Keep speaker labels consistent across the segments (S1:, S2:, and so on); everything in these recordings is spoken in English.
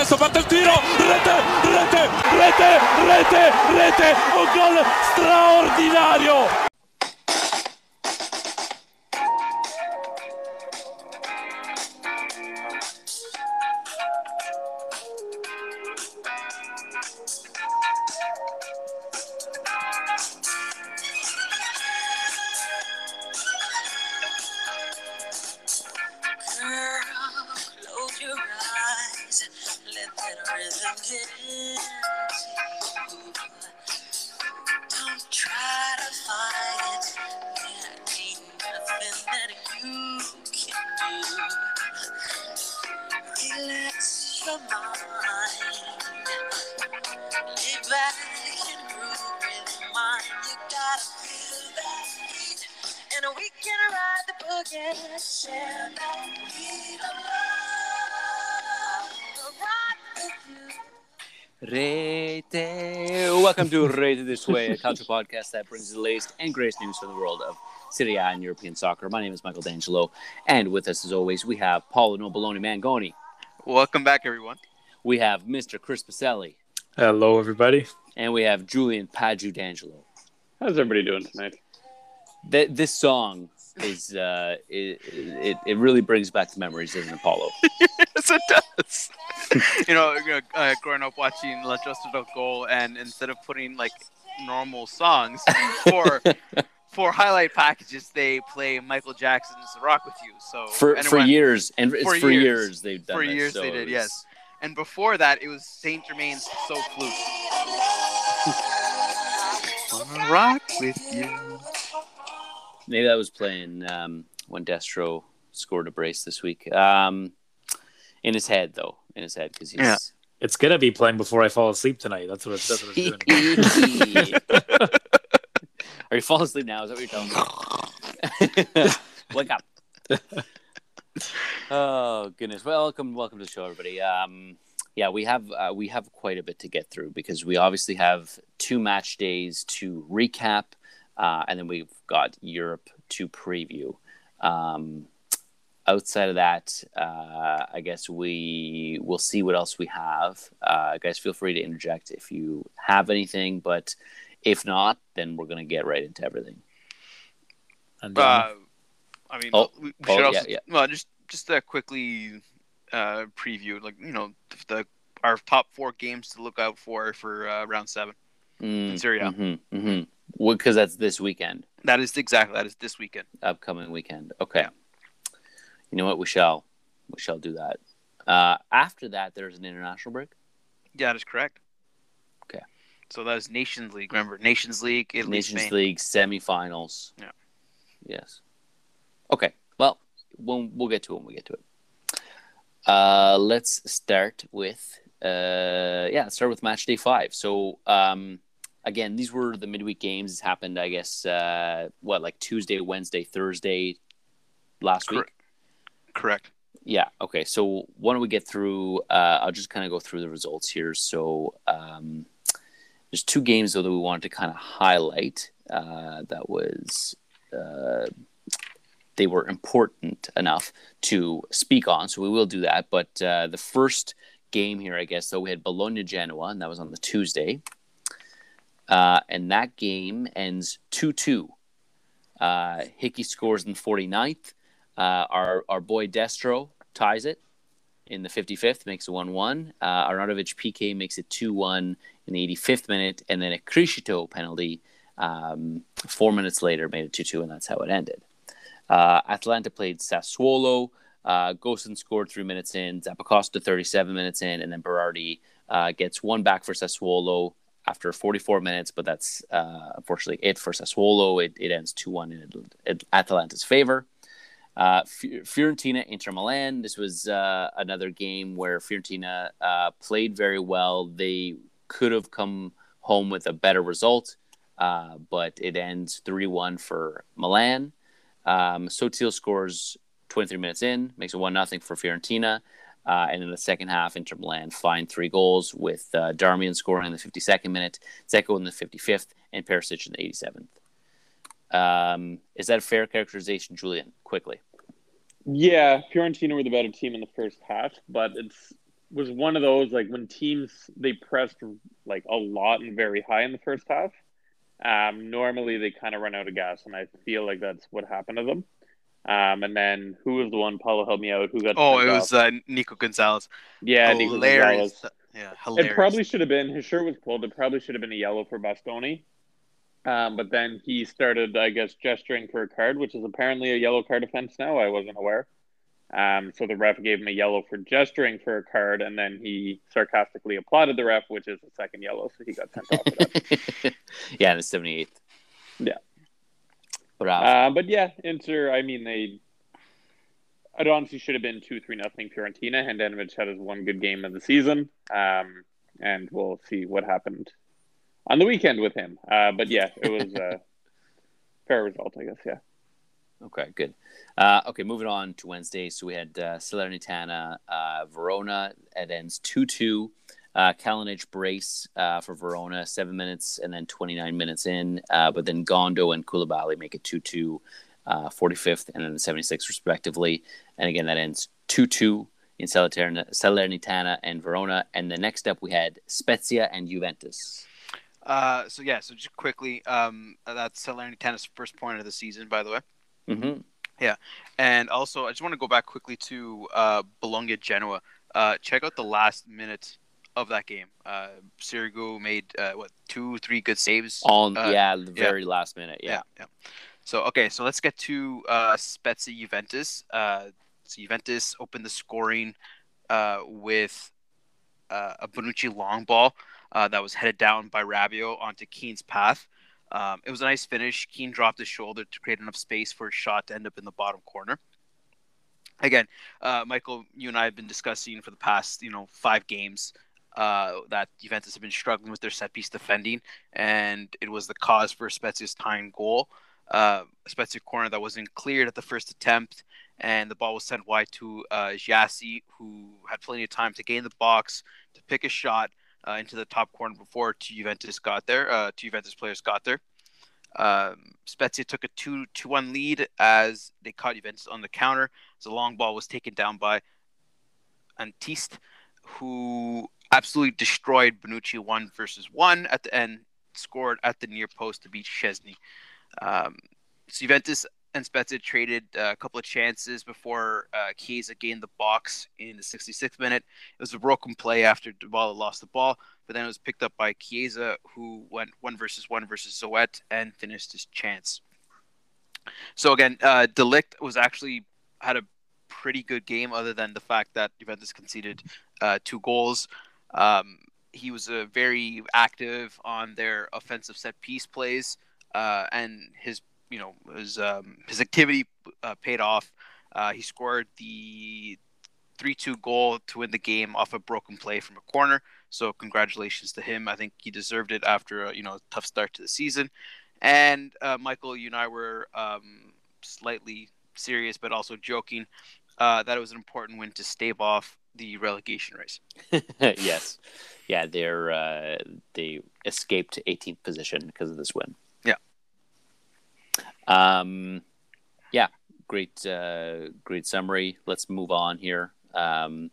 S1: adesso parte il tiro, rete, rete, rete, rete, rete, un gol straordinario!
S2: Culture podcast that brings the latest and greatest news from the world of Serie A and European soccer. My name is Michael D'Angelo, and with us, as always, we have Paulo Noboloni Mangoni.
S3: Welcome back, everyone.
S2: We have Mr. Chris Pacelli.
S4: Hello, everybody.
S2: And we have Julian Paju D'Angelo.
S5: How's everybody doing tonight?
S2: Th- this song is uh, it, it, it really brings back the memories, doesn't it, Paulo?
S3: yes, it does. you know, uh, growing up watching La Giostra del Goal, and instead of putting like normal songs for for highlight packages, they play Michael Jackson's "Rock with You." So
S2: for anyone, for years, and for, for years, years, they've done
S3: for
S2: this,
S3: years
S2: so
S3: they did, was... yes. And before that, it was Saint Germain's "So Flute." Wanna rock with you.
S2: Maybe that was playing um, when Destro scored a brace this week. Um, in his head, though, in his head, because he's. Yeah.
S4: It's gonna be playing before I fall asleep tonight. That's what. That's what it's doing.
S2: Are you falling asleep now? Is that what you're telling me? Wake up. oh goodness! Welcome, welcome to the show, everybody. Um, yeah, we have uh, we have quite a bit to get through because we obviously have two match days to recap, uh, and then we've got Europe to preview. Um, outside of that, uh, I guess we will see what else we have. Uh, guys, feel free to interject if you have anything, but if not, then we're going to get right into everything.
S3: And, uh, I mean, oh, we, we should oh, also, yeah, yeah. well, just just to quickly uh, preview, like you know, the our top four games to look out for for uh, round seven
S2: mm, in Serie A. Mm-hmm, mm-hmm. Because that's this weekend.
S3: That is exactly that is this weekend,
S2: upcoming weekend. Okay. Yeah you know what? We shall, we shall do that. Uh, after that, there's an international break.
S3: Yeah, that is correct.
S2: Okay.
S3: So that is Nations League. Remember, Nations League, Italy,
S2: Nations
S3: Spain.
S2: League semifinals.
S3: Yeah.
S2: Yes. Okay. Well, we'll, we'll get to it when we get to it. Uh, let's start with uh, yeah, let's start with match day five. So um, again, these were the midweek games. This happened, I guess, uh, what like Tuesday, Wednesday, Thursday last Correct. week.
S3: Correct.
S2: Yeah. Okay. So why don't we get through? Uh, I'll just kind of go through the results here. So um, there's two games though that we wanted to kind of highlight. Uh, that was uh, they were important enough to speak on. So we will do that. But uh, the first game here, I guess, though, we had Bologna Genoa, and that was on the Tuesday. Uh, and that game ends 2 2. Uh, Hickey scores in the 49th. Uh, our our boy Destro ties it in the 55th, makes it 1 1. Uh, Arnautovic PK makes it 2 1 in the 85th minute, and then a Criscito penalty um, four minutes later made it 2 2, and that's how it ended. Uh, Atalanta played Sassuolo. Uh, Gosens scored three minutes in, Zappacosta 37 minutes in, and then Berardi uh, gets one back for Sassuolo after 44 minutes, but that's uh, unfortunately it for Sassuolo. It, it ends 2 1 in Atalanta's favor. Uh, Fiorentina, Inter Milan. This was uh, another game where Fiorentina uh, played very well. They could have come home with a better result, uh, but it ends 3 1 for Milan. Um, Sottil scores 23 minutes in, makes it 1 0 for Fiorentina. Uh, and in the second half, Inter Milan find three goals with uh, Darmian scoring in the 52nd minute, Dzeko in the 55th, and Perisic in the 87th. Um, is that a fair characterization, Julian? Quickly.
S5: Yeah, Fiorentina were the better team in the first half, but it's was one of those like when teams they pressed like a lot and very high in the first half. Um, normally they kind of run out of gas, and I feel like that's what happened to them. Um, and then who was the one? Paulo helped me out. Who got?
S3: Oh, it
S5: off?
S3: was uh, Nico Gonzalez.
S5: yeah, Nico
S3: hilarious.
S5: Gonzalez.
S3: Yeah, hilarious.
S5: It probably should have been his shirt was pulled. It probably should have been a yellow for Bastoni. Um, but then he started, I guess, gesturing for a card, which is apparently a yellow card offense now. I wasn't aware. Um, so the ref gave him a yellow for gesturing for a card, and then he sarcastically applauded the ref, which is a second yellow, so he got sent off for that.
S2: yeah, in the 78th.
S5: Yeah.
S2: But uh,
S5: Uh, but yeah, Inter. I mean, they. It honestly should have been two, three, nothing Fiorentina. Handanovic had his one good game of the season, um, and we'll see what happened on the weekend with him. Uh, but yeah, it was a fair result, I guess. Yeah.
S2: Okay, good. Uh, okay, moving on to Wednesday. So we had uh, Salernitana, uh, Verona. It ends 2 2. Uh, Kalinic brace uh, for Verona, seven minutes and then 29 minutes in. Uh, but then Gondo and Coulibaly make it 2 2, uh, 45th and then 76th, respectively. And again, that ends 2 2 in Salernitana and Verona. And the next up, we had Spezia and Juventus.
S3: Uh, so yeah, so just quickly, um, that's Salernitana's first point of the season, by the way.
S2: Mm-hmm.
S3: Yeah, and also, I just want to go back quickly to uh, Bologna Genoa. Uh, check out the last minute of that game. Uh, Sirigu made uh, what two, three good saves.
S2: On,
S3: Uh,
S2: yeah, the very last minute. Yeah.
S3: yeah, yeah. So okay, so let's get to uh, Spezia Juventus. Uh, so Juventus opened the scoring uh, with uh, a Bonucci long ball uh, that was headed down by Rabiot onto Kean's path. Um, it was a nice finish. Keane dropped his shoulder to create enough space for a shot to end up in the bottom corner. Again, uh, Michael, you and I have been discussing for the past, you know, five games uh, that Juventus have been struggling with their set piece defending, and it was the cause for Spezia's tying goal. Uh, Spezia corner that wasn't cleared at the first attempt, and the ball was sent wide to uh, who had plenty of time to gain the box to pick a shot uh, into the top corner before two Juventus got there. Uh, two Juventus players got there. Um, Spezia took a 2 2 1 lead as they caught Juventus on the counter. The long ball was taken down by Antiste, who absolutely destroyed Bonucci one versus one at the end, scored at the near post to beat Szczesny. Um, so Juventus and Spezia traded uh, a couple of chances before uh, Chiesa gained the box in the 66th minute. It was a broken play after Dybala lost the ball, but then it was picked up by Chiesa, who went one versus one versus Zoet and finished his chance. So again, uh, De Ligt was actually had a pretty good game, other than the fact that Juventus conceded uh, two goals. Um, he was uh, very active on their offensive set piece plays, uh, and his you know his um, his activity uh, paid off. Uh, he scored the three-two goal to win the game off a broken play from a corner. So congratulations to him. I think he deserved it after a you know a tough start to the season. And uh, Michael, you and I were um, slightly serious, but also joking uh, that it was an important win to stave off the relegation race.
S2: yes, yeah, they're uh, they escaped 18th position because of this win. Um, yeah, great, uh, great summary. Let's move on here. Um,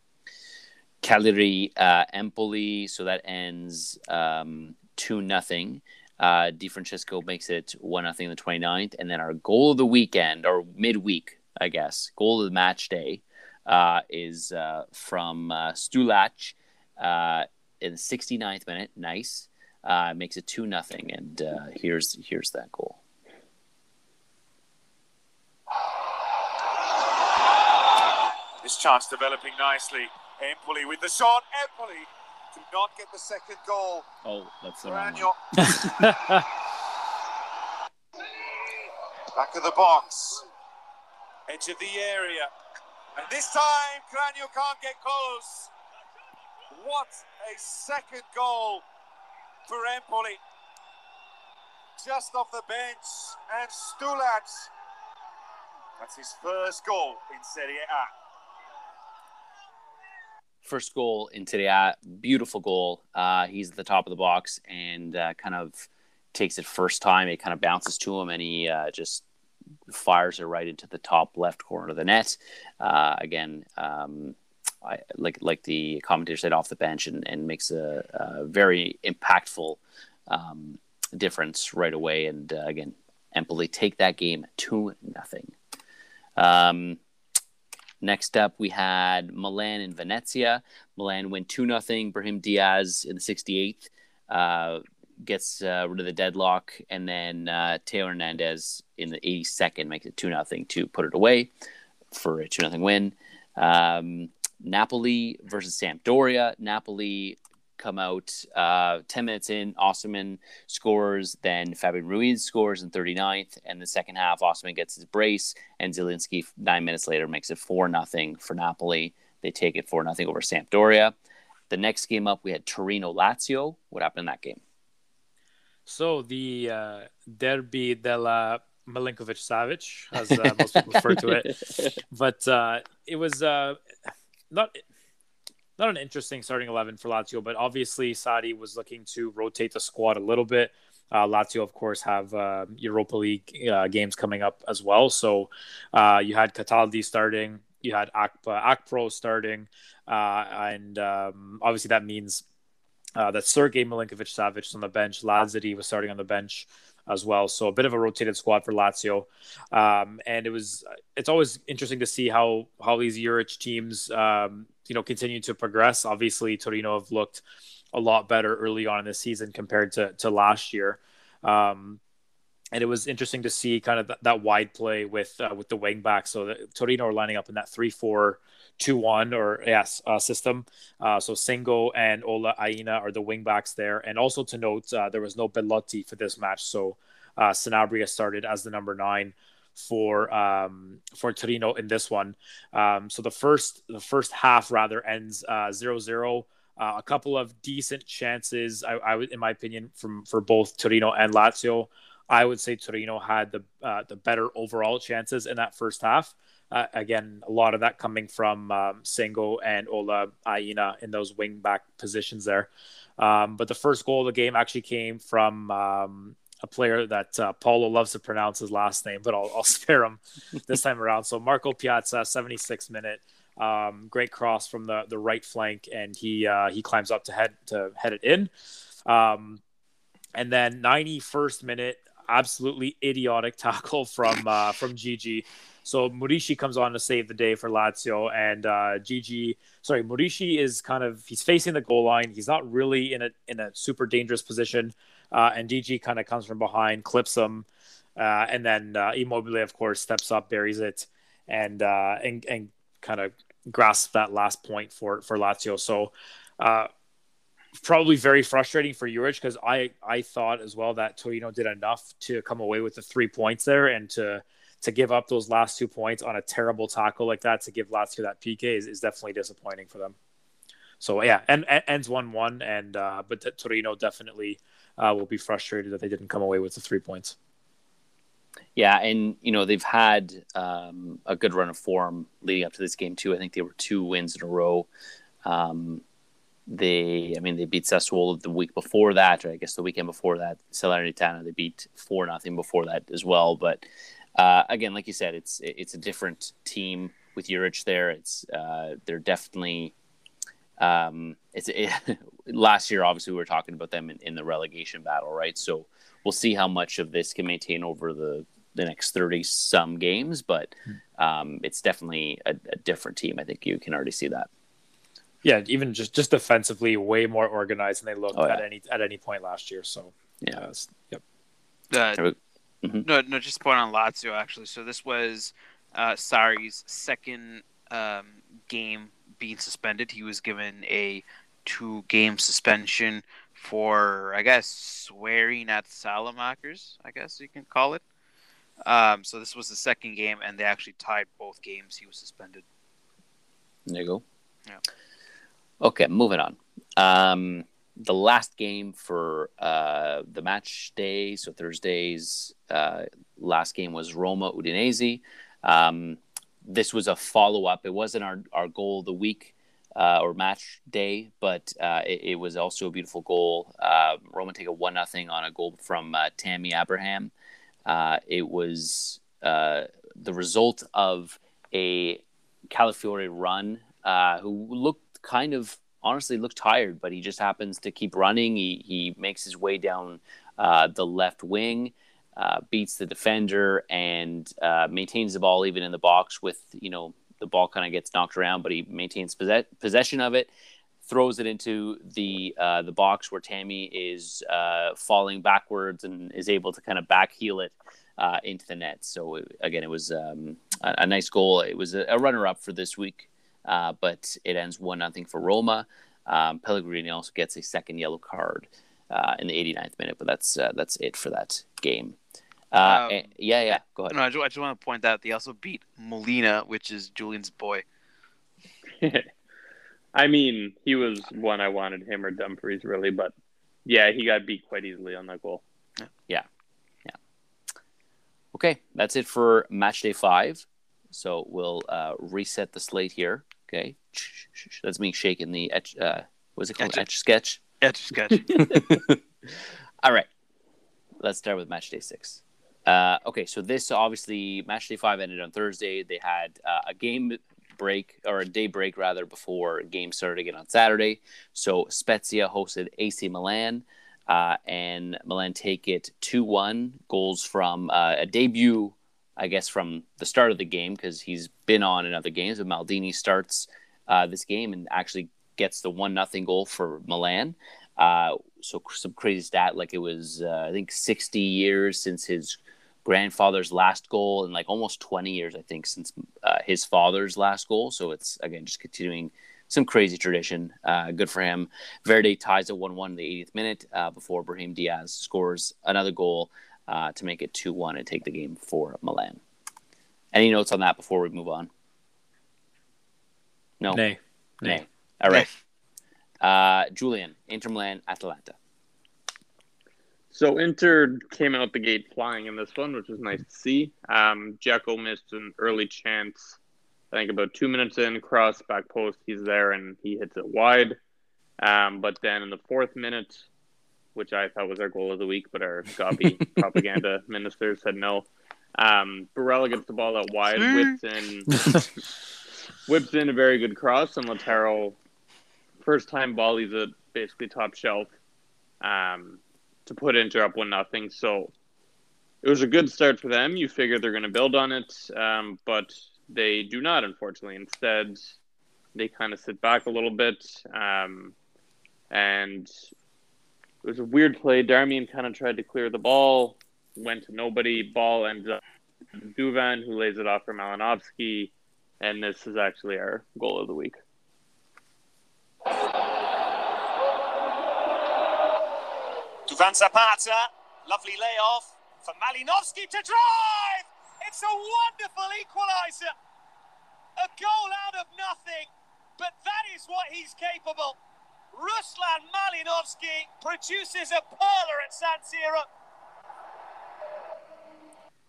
S2: Cagliari, uh, Empoli. So that ends um, two nothing. Uh, Di Francesco makes it one nothing in the 29th, and then our goal of the weekend or midweek, I guess, goal of the match day uh, is uh, from uh, Stulac uh, in the 69th minute. Nice, uh, makes it two nothing, and uh, here's here's that goal.
S6: This chance developing nicely. Empoli with the shot. Empoli do not get the second goal.
S2: Oh, that's the wrong one.
S6: Back of the box. Edge of the area. And this time, Cragno can't get close. What a second goal for Empoli. Just off the bench. And Stulac. That's his first goal in Serie A.
S2: first goal in A, beautiful goal. Uh, he's at the top of the box and uh, kind of takes it first time. It kind of bounces to him and he uh, just fires it right into the top left corner of the net. Uh, again, um, I, like like the commentator said, off the bench and, and makes a, a very impactful um, difference right away. And uh, again, Empoli take that game to nothing. Um, next up, we had Milan and Venezia. Milan win two nothing. Brahim Diaz in the 68th uh, gets uh, rid of the deadlock, and then uh, Theo Hernandez in the 82nd makes it two nothing to put it away for a two nothing win. Um, Napoli versus Sampdoria. Napoli come out uh, 10 minutes in. Osimhen scores, then Fabian Ruiz scores in 39th. And the second half, Osimhen gets his brace, and Zielinski, nine minutes later, makes it 4 nothing for Napoli. They take it 4 nothing over Sampdoria. The next game up, we had Torino Lazio. What happened in that game?
S4: So the uh, Derby della Milinkovic Savic, as uh, most people refer to it. But uh, it was uh, not not an interesting starting 11 for Lazio, but obviously Sarri was looking to rotate the squad a little bit. Uh, Lazio, of course, have uh, Europa League uh, games coming up as well. So uh, you had Cataldi starting, you had Akpa, Akpro starting, uh, and um, obviously that means uh, that Sergei Milinkovic Savic is on the bench, Lazzari was starting on the bench as well. So a bit of a rotated squad for Lazio, um, and it was it's always interesting to see how how these Juric teams um, you know continue to progress. Obviously, Torino have looked a lot better early on in the season compared to to last year. Um, and it was interesting to see kind of that, that wide play with uh, with the wing back. So the, Torino are lining up in that three four two one or yes uh, system. Uh, so Singo and Ola Aina are the wing backs there. And also to note, uh, there was no Belotti for this match, so uh, Sanabria started as the number nine for um, for Torino in this one. Um, so the first the first half rather ends uh, zero zero. Uh, a couple of decent chances, I, I would, in my opinion, from for both Torino and Lazio. I would say Torino had the uh, the better overall chances in that first half. Uh, again, a lot of that coming from um, and Ola Aina in those wing back positions there. Um, but the first goal of the game actually came from um, a player that uh, Paulo loves to pronounce his last name, but I'll, I'll spare him this time around. So Marko Pjaca, 76 minute, um, great cross from the the right flank, and he uh, he climbs up to head to head it in. Um, and then 91st minute, absolutely idiotic tackle from uh, from Djidji. So Muriqi comes on to save the day for Lazio, and uh, Djidji, sorry, Muriqi is kind of he's facing the goal line. He's not really in a in a super dangerous position, uh, and Djidji kind of comes from behind, clips him, uh, and then uh, Immobile, of course, steps up, buries it, and uh, and and kind of grasps that last point for for Lazio. So. Uh, probably very frustrating for Juric because I I thought as well that Torino did enough to come away with the three points there and to to give up those last two points on a terrible tackle like that to give Lazio that PK is, is definitely disappointing for them. So yeah, and, and ends one one, and uh, but Torino definitely uh, will be frustrated that they didn't come away with the three points.
S2: Yeah, and you know they've had um, a good run of form leading up to this game too. I think they were two wins in a row. Um, they, I mean, they beat Sassuolo the week before that, or I guess the weekend before that. Salernitana they beat four nothing before that as well. But uh, again, like you said, it's it's a different team with Juric there. It's uh, they're definitely um, it's it, last year. Obviously, we were talking about them in, in, the relegation battle, right? So we'll see how much of this can maintain over the the next thirty some games, but um, it's definitely a, a different team. I think you can already see that.
S4: Yeah, even just just defensively, way more organized than they looked oh, yeah. at any at any point last year. So yeah, uh, yep.
S3: Uh, mm-hmm. No, no, just point on Lazio actually. So this was uh, Sarri's second um, game being suspended. He was given a two game suspension for, I guess, swearing at Salamakers, I guess you can call it. Um, so this was the second game, and they actually tied both games. He was suspended.
S2: There you go.
S3: Yeah.
S2: Okay, moving on. Um, the last game for uh, the match day, so Thursday's uh, last game was Roma Udinese. Um, this was a follow up. It wasn't our, our goal of the week uh, or match day, but uh, it, it, was also a beautiful goal. Uh, Roma take a one nothing on a goal from uh, Tammy Abraham. it was the result of a Calafiori run who looked kind of honestly looked tired, but he just happens to keep running. He he makes his way down uh, the left wing, uh, beats the defender, and uh, maintains the ball even in the box. With you know the ball kind of gets knocked around, but he maintains possess- possession of it. Throws it into the uh, the box where Tammy is uh, falling backwards and is able to kind of back heel it uh, into the net. So again, it was um, a, a, nice goal. It was a, a runner up for this week, uh, but it ends one nothing for Roma. Um, Pellegrini also gets a second yellow card uh, in the 89th minute, but that's uh, that's it for that game. Uh, um, yeah, yeah. Go ahead.
S3: No, I just, I just want to point out they also beat Molina, which is Julian's boy.
S5: I mean, he was one I wanted him or Dumfries really, but yeah, he got beat quite easily on that goal.
S2: Yeah, yeah. Okay, that's it for match day five. So we'll uh, reset the slate here. Okay, that's me shaking the etch. Uh, what's it called? Etch, etch sketch.
S3: Etch sketch.
S2: All right, let's start with match day six. Uh, okay, so this obviously match day five ended on Thursday. They had uh, a game break or a day break rather before game started again on Saturday. So Spezia hosted AC Milan, uh, and Milan take it two one. Goals from uh, a debut, I guess, from the start of the game because he's been on in other games. But Maldini starts uh, this game and actually gets the one nothing goal for Milan. Uh, so some crazy stat like it was I think sixty years since his grandfather's last goal and like almost 20 years, I think, since uh, his father's last goal. So it's again just continuing some crazy tradition. Uh, good for him. Verde ties at 1 1 in the 80th minute uh, before Brahim Diaz scores another goal uh, to make it 2 1 and take the game for Milan. Any notes on that before we move on? No?
S4: Nay.
S2: Nay. All right. Uh, Julian, Inter Milan, Atalanta.
S5: So Inter came out the gate flying in this one, which was nice to see. Um, Dzeko missed an early chance. I think about two minutes in, cross back post, he's there and he hits it wide. Um, but then in the fourth minute, which I thought was our goal of the week, but our Gabi propaganda minister said no. Um, Barella gets the ball out wide, whips in, whips in a very good cross, and Lautaro, first time volleys it basically top shelf. Um, to put Inter up one nothing. So it was a good start for them. You figure they're going to build on it, um, but they do not, unfortunately. Instead, they kind of sit back a little bit, um, and it was a weird play. Darmian kind of tried to clear the ball, went to nobody. Ball ends up Duvan, who lays it off for Malinovskyi, and this is actually our goal of the week.
S6: Duvan Zapata, lovely layoff for Malinovskyi to drive. It's a wonderful equaliser. A goal out of nothing, but that is what he's capable. Ruslan Malinovskyi produces a perler at San Siro.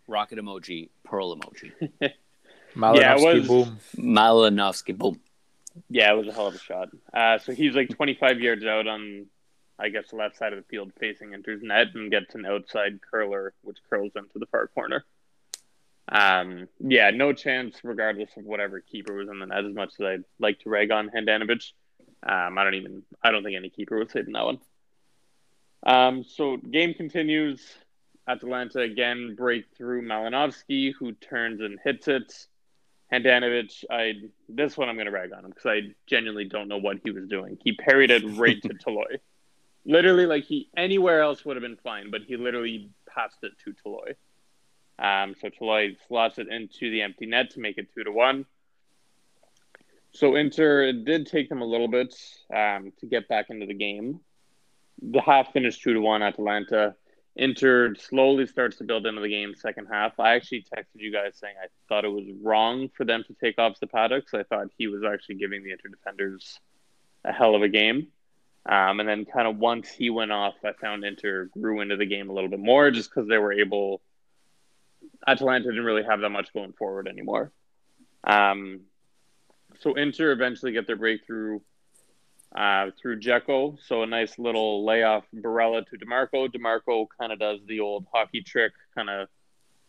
S2: Rocket emoji, pearl emoji.
S4: Malinovskyi,
S5: yeah, was,
S4: boom.
S2: Malinovskyi, boom.
S5: Yeah, it was a hell of a shot. Uh, so he's like 25 yards out on I guess, the left side of the field facing Inter's net and gets an outside curler, which curls into the far corner. Um, yeah, no chance, regardless of whatever keeper was in the net. As much as I'd like to rag on Handanovic, um, I don't even, I don't think any keeper was saving that one. Um, so game continues. Atalanta again break through Malinovskyi, who turns and hits it. Handanovic, I this one I'm going to rag on him because I genuinely don't know what he was doing. He parried it right to Toloi. Literally, like he anywhere else would have been fine, but he literally passed it to Toloi. Um, so Toloi slots it into the empty net to make it two to one. So Inter it did take them a little bit um, to get back into the game. The half finished two to one. Atalanta. Inter slowly starts to build into the game second half. I actually texted you guys saying I thought it was wrong for them to take off Zapata because I thought he was actually giving the Inter defenders a hell of a game. Um, and then kind of once he went off, I found Inter grew into the game a little bit more just because they were able. Atalanta didn't really have that much going forward anymore. Um, so Inter eventually get their breakthrough uh, through Dzeko. So a nice little layoff Barella to Dimarco. Dimarco kind of does the old hockey trick, kind of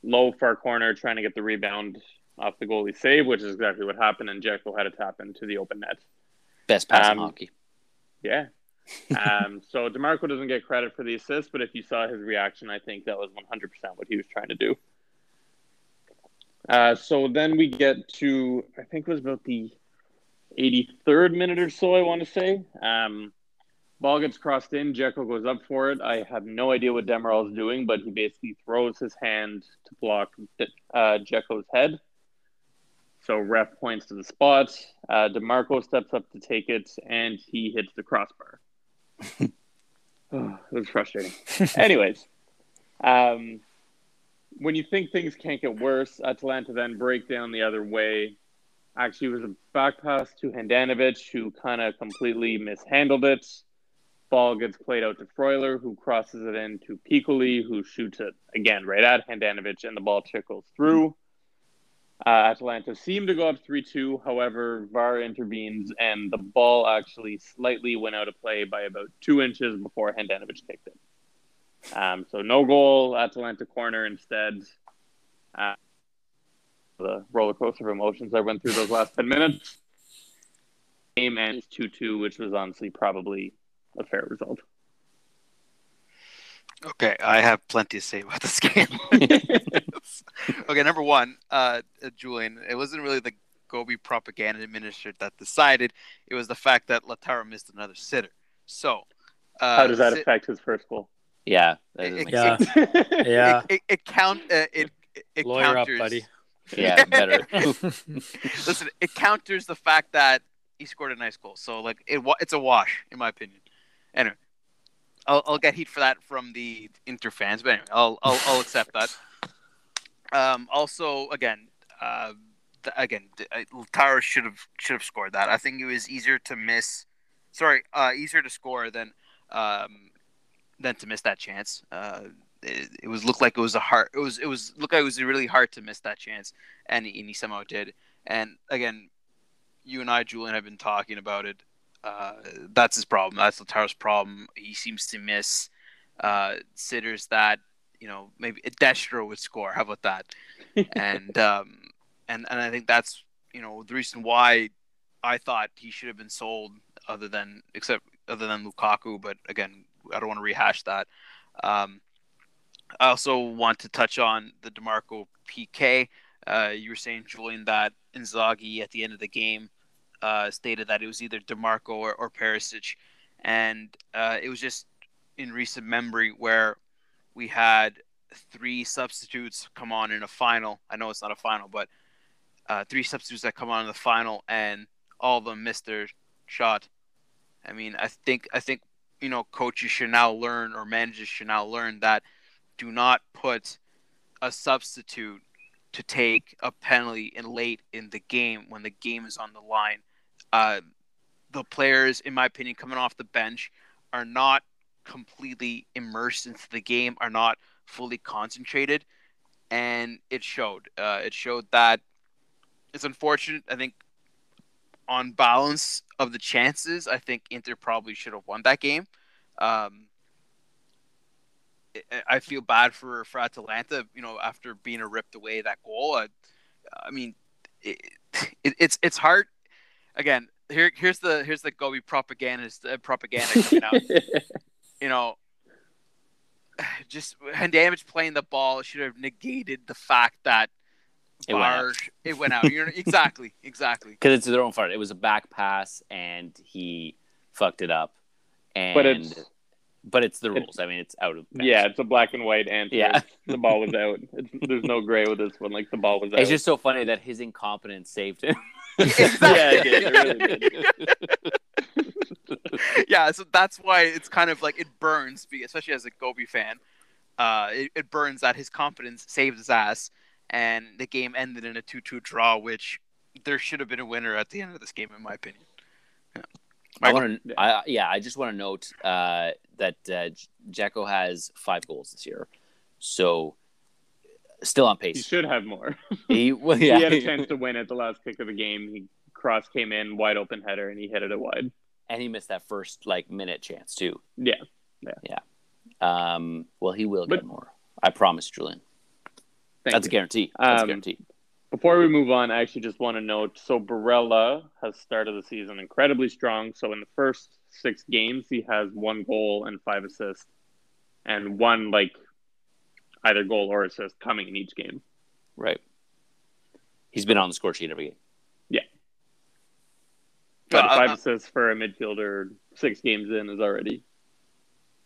S5: low far corner, trying to get the rebound off the goalie save, which is exactly what happened, and Dzeko had to tap into the open net.
S2: Best pass
S5: Um,
S2: in hockey.
S5: Yeah. um, so Dimarco doesn't get credit for the assist, but if you saw his reaction, I think that was 100% what he was trying to do. Uh, so then we get to, I think it was about the 83rd minute or so, I want to say. Um, ball gets crossed in. Dzeko goes up for it. I have no idea what Demiral is doing, but he basically throws his hand to block uh, Dzeko's head. So ref points to the spot. Uh, Dimarco steps up to take it, and he hits the crossbar. oh, it was frustrating. Anyways, um, when you think things can't get worse, Atalanta then break down the other way. Actually, was a back pass to Handanovic, who kind of completely mishandled it. Ball gets played out to Freuler, who crosses it in to Piccoli, who shoots it again right at Handanovic, and the ball trickles through. Uh, Atalanta seemed to go up 3 2. However, VAR intervenes, and the ball actually slightly went out of play by about two inches before Handanovic kicked it. Um, so no goal, Atalanta corner instead. Uh, the roller coaster of emotions I went through those last 10 minutes. Game ends 2 2, which was honestly probably a fair result.
S3: Okay, I have plenty to say about this game. okay, number one, uh, Julian, it wasn't really the Gobi propaganda minister that decided. It was the fact that Lautaro missed another sitter. So, uh,
S5: How does that
S3: sit-
S5: affect his first goal?
S2: Yeah. that
S3: it-
S2: is
S3: it-
S2: like-
S4: Yeah. Yeah.
S3: It, it, it count. Uh, it it
S4: Lawyer up, buddy.
S2: Yeah, better.
S3: Listen, it counters the fact that he scored a nice goal. So like it, it's a wash in my opinion. Anyway, I'll, I'll get heat for that from the Inter fans, but anyway, I'll I'll, I'll accept that. Um, also, again, uh, th- again, uh, should have should have scored that. I think it was easier to miss. Sorry, uh, easier to score than um, than to miss that chance. Uh, it, it was looked like it was a hard. It was it was looked like it was really hard to miss that chance, and and he somehow did. And again, you and I, Julian, have been talking about it. Uh, that's his problem. That's Lautaro's problem. He seems to miss uh, sitters that you know maybe Destro would score. How about that? and um, and and I think that's you know the reason why I thought he should have been sold, other than except other than Lukaku. But again, I don't want to rehash that. Um, I also want to touch on the Dimarco PK. Uh, you were saying, Julian, that Inzaghi at the end of the game uh, stated that it was either Dimarco or, or Perisic, and uh, it was just in recent memory where we had three substitutes come on in a final. I know it's not a final, but uh, three substitutes that come on in the final, and all of them missed their shot. I mean, I think I think you know coaches should now learn or managers should now learn that do not put a substitute to take a penalty in late in the game when the game is on the line. Uh, the players, in my opinion, coming off the bench are not completely immersed into the game, are not fully concentrated, and it showed. Uh, it showed that it's unfortunate. I think on balance of the chances, I think Inter probably should have won that game. Um, I- I feel bad for for Atalanta, you know, after being ripped away that goal. I, I mean, it, it, it's it's hard. Again, here here's the here's the Gobi propagandist uh, propaganda coming out. you know, just and damage playing the ball should have negated the fact that
S2: It went out.
S3: It went out. You're, exactly, exactly.
S2: because it's their own fault. It was a back pass, and he fucked it up. And
S5: But it's
S2: but it's the
S5: it's-
S2: rules. I mean, it's out of bounds.
S5: yeah, it's a black and white answer.
S2: Yeah.
S5: the ball was out. It's, there's no gray with this one. Like the ball was out.
S2: It's just so funny that his incompetence saved him.
S5: yeah, it did. It really did.
S3: yeah, so that's why it's kind of like it burns, be- especially as a Gobi fan. Uh, it, it burns that his confidence saved his ass, and the game ended in a two-two draw, which there should have been a winner at the end of this game, in my opinion. Yeah.
S2: I want to. I yeah. I just want to note uh, that uh, Dzeko has five goals this year, so still on pace.
S5: He should have more.
S2: He, well, yeah,
S5: He had a chance to win at the last kick of the game. He cross came in, wide open header, and he hit it wide.
S2: and he missed that first like minute chance too.
S5: Yeah. Yeah, yeah.
S2: Um, well, he will
S5: But-
S2: get more. I promise, Julian. That's a guarantee. That's a
S5: Um,
S2: guarantee.
S5: Before we move on, I actually just want to note so Barella has started the season incredibly strong. So in the first six games, he has one goal and five assists, and one like either goal or assist coming in each game.
S2: Right. He's been on the score sheet every game.
S5: But
S3: Uh,
S5: five
S3: uh,
S5: assists for a midfielder six games in is already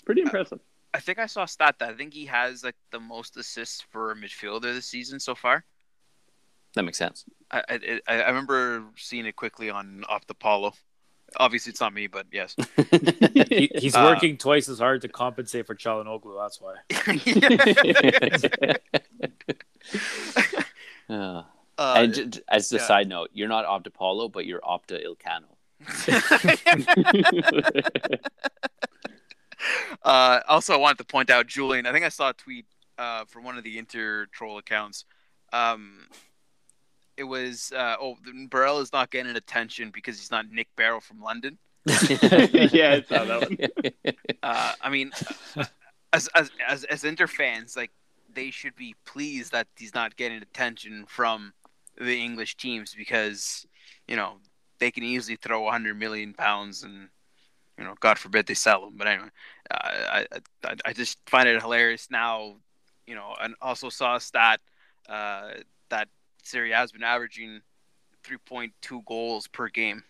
S5: pretty impressive.
S3: I think I saw a stat that I think he has like the most assists for a midfielder this season so far.
S2: That makes sense.
S3: I I, I remember seeing it quickly on OptaPaolo. Obviously, it's not me, but yes.
S4: He, he's
S3: Uh,
S4: working twice as hard to compensate for Calhanoglu. That's why.
S2: Uh,
S3: Uh,
S2: and j- j- as a
S3: yeah.
S2: side note, you're not Opta Paulo, but you're Opta Ilcano.
S3: uh, also, I wanted to point out Julian. I think I saw a tweet uh, from one of the Inter troll accounts. Um, it was uh, oh, Barella is not getting attention because he's not Nick Barrow from London.
S5: yeah, I saw that one.
S3: Uh, I mean, as as as as Inter fans, like they should be pleased that he's not getting attention from the English teams because you know they can easily throw 100 million pounds and you know God forbid they sell him. But anyway, uh, I, I I just find it hilarious now. You know, and also saw a stat uh, that Serie A has been averaging 3.2 goals per game,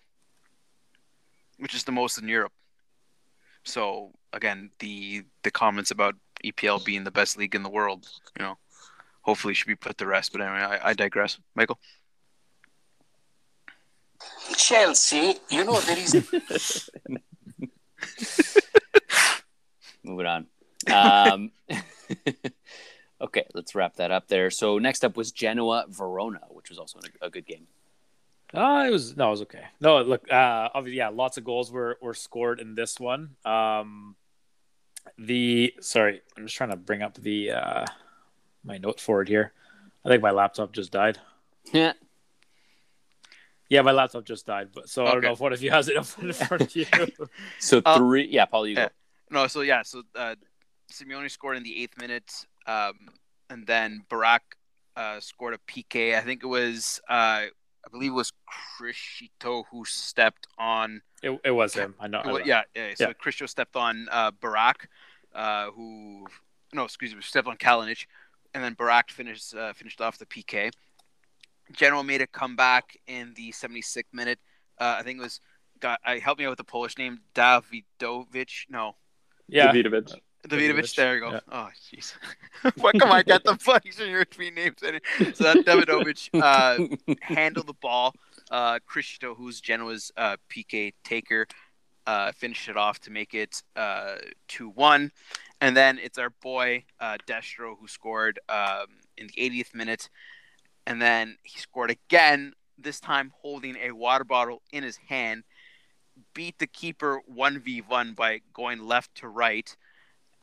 S3: which is the most in Europe. So again, the the comments about EPL being the best league in the world, you know, hopefully should be put to rest. But anyway, I, I digress. Michael.
S7: Chelsea, you know there is
S2: Moving on. Um, okay, let's wrap that up there. So next up was Genoa Verona, which was also a, a good game.
S4: Uh, it was no, it was okay. No, look, uh, obviously, yeah, lots of goals were were scored in this one. Um, the sorry, I'm just trying to bring up the uh my note forward here. I think my laptop just died.
S2: Yeah.
S4: Yeah, my laptop just died, but so I don't know if one of you has it up in front of you.
S2: So
S3: Uh,
S2: three. yeah, Paul, you go.
S3: yeah. No, so yeah, so uh, Simeone scored in the eighth minute, um, and then Barak uh, scored a PK. I think it was, uh, I believe it was Criscito who stepped on.
S4: it, it was him. I know. I know.
S3: yeah, yeah. So
S4: Yeah.
S3: Criscito stepped on uh, Barak, uh, who no, excuse me, stepped on Kalinic, and then Barak finished uh, finished off the PK. General made a comeback in the 76th minute. Uh, I think it was. Got, I help me out with the Polish name, Dawidowicz. No,
S4: yeah.
S5: Dawidowicz.
S3: Dawidowicz.
S4: Dawidowicz,
S3: There you go.
S4: yeah.
S3: Oh, jeez. what come I get the fucking European names in it? So that Dawidowicz uh, handled the ball. Uh, Criscito, who's Genoa's uh, PK taker, uh, finished it off to make it uh, 2 1. And then it's our boy, uh, Destro, who scored um, in the 80th minute. And then he scored again, this time holding a water bottle in his hand. Beat the keeper 1v1 by going left to right.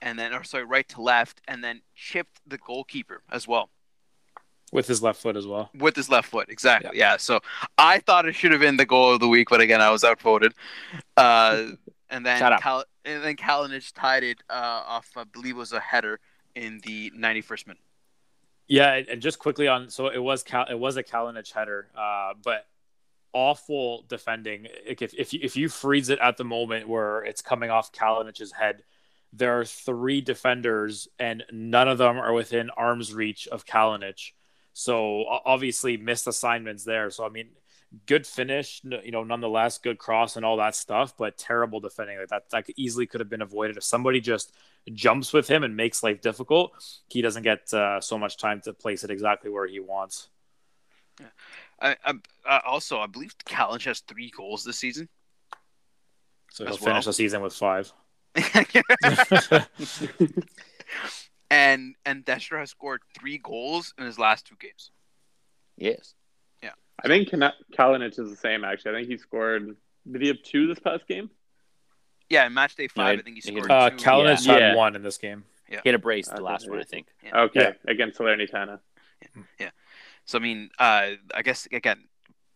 S3: And then, or sorry, right to left. And then chipped the goalkeeper as well
S4: with his left foot as well.
S3: with his left foot. Exactly. Yeah. So I thought it should have been the goal of the week, but again, I was outvoted. Uh, and then. Cal- and then Kalinic tied it uh, off. I believe it was a header in the 91st minute.
S4: Yeah, and just quickly on, so it was Cal, it was a Kalinic header, uh, but awful defending. If if you, if you freeze it at the moment where it's coming off Kalinic's head, there are three defenders and none of them are within arm's reach of Kalinic. So obviously missed assignments there. So I mean, good finish, you know, nonetheless, good cross and all that stuff, but terrible defending. Like that, that easily could have been avoided if somebody just jumps with him and makes life difficult. He doesn't get uh, so much time to place it exactly where he wants.
S3: I, I, uh, also, I believe Kalinic has three goals this season.
S4: So he'll
S3: well.
S4: finish the season with five.
S3: and and Destro has scored three goals in his last two games.
S2: Yes. Yeah.
S5: I think Kana- Kalinic is the same, actually. I think he scored. Did he have two this past game?
S3: Yeah, in match day five,
S2: I-
S3: I think he
S2: he-
S3: scored
S4: Uh,
S3: two.
S4: Kalinic
S5: Yeah.
S4: had one in this game.
S2: He had a brace the last one, I think.
S5: Okay, against Salernitana. Yeah.
S3: So I mean, uh, I guess again,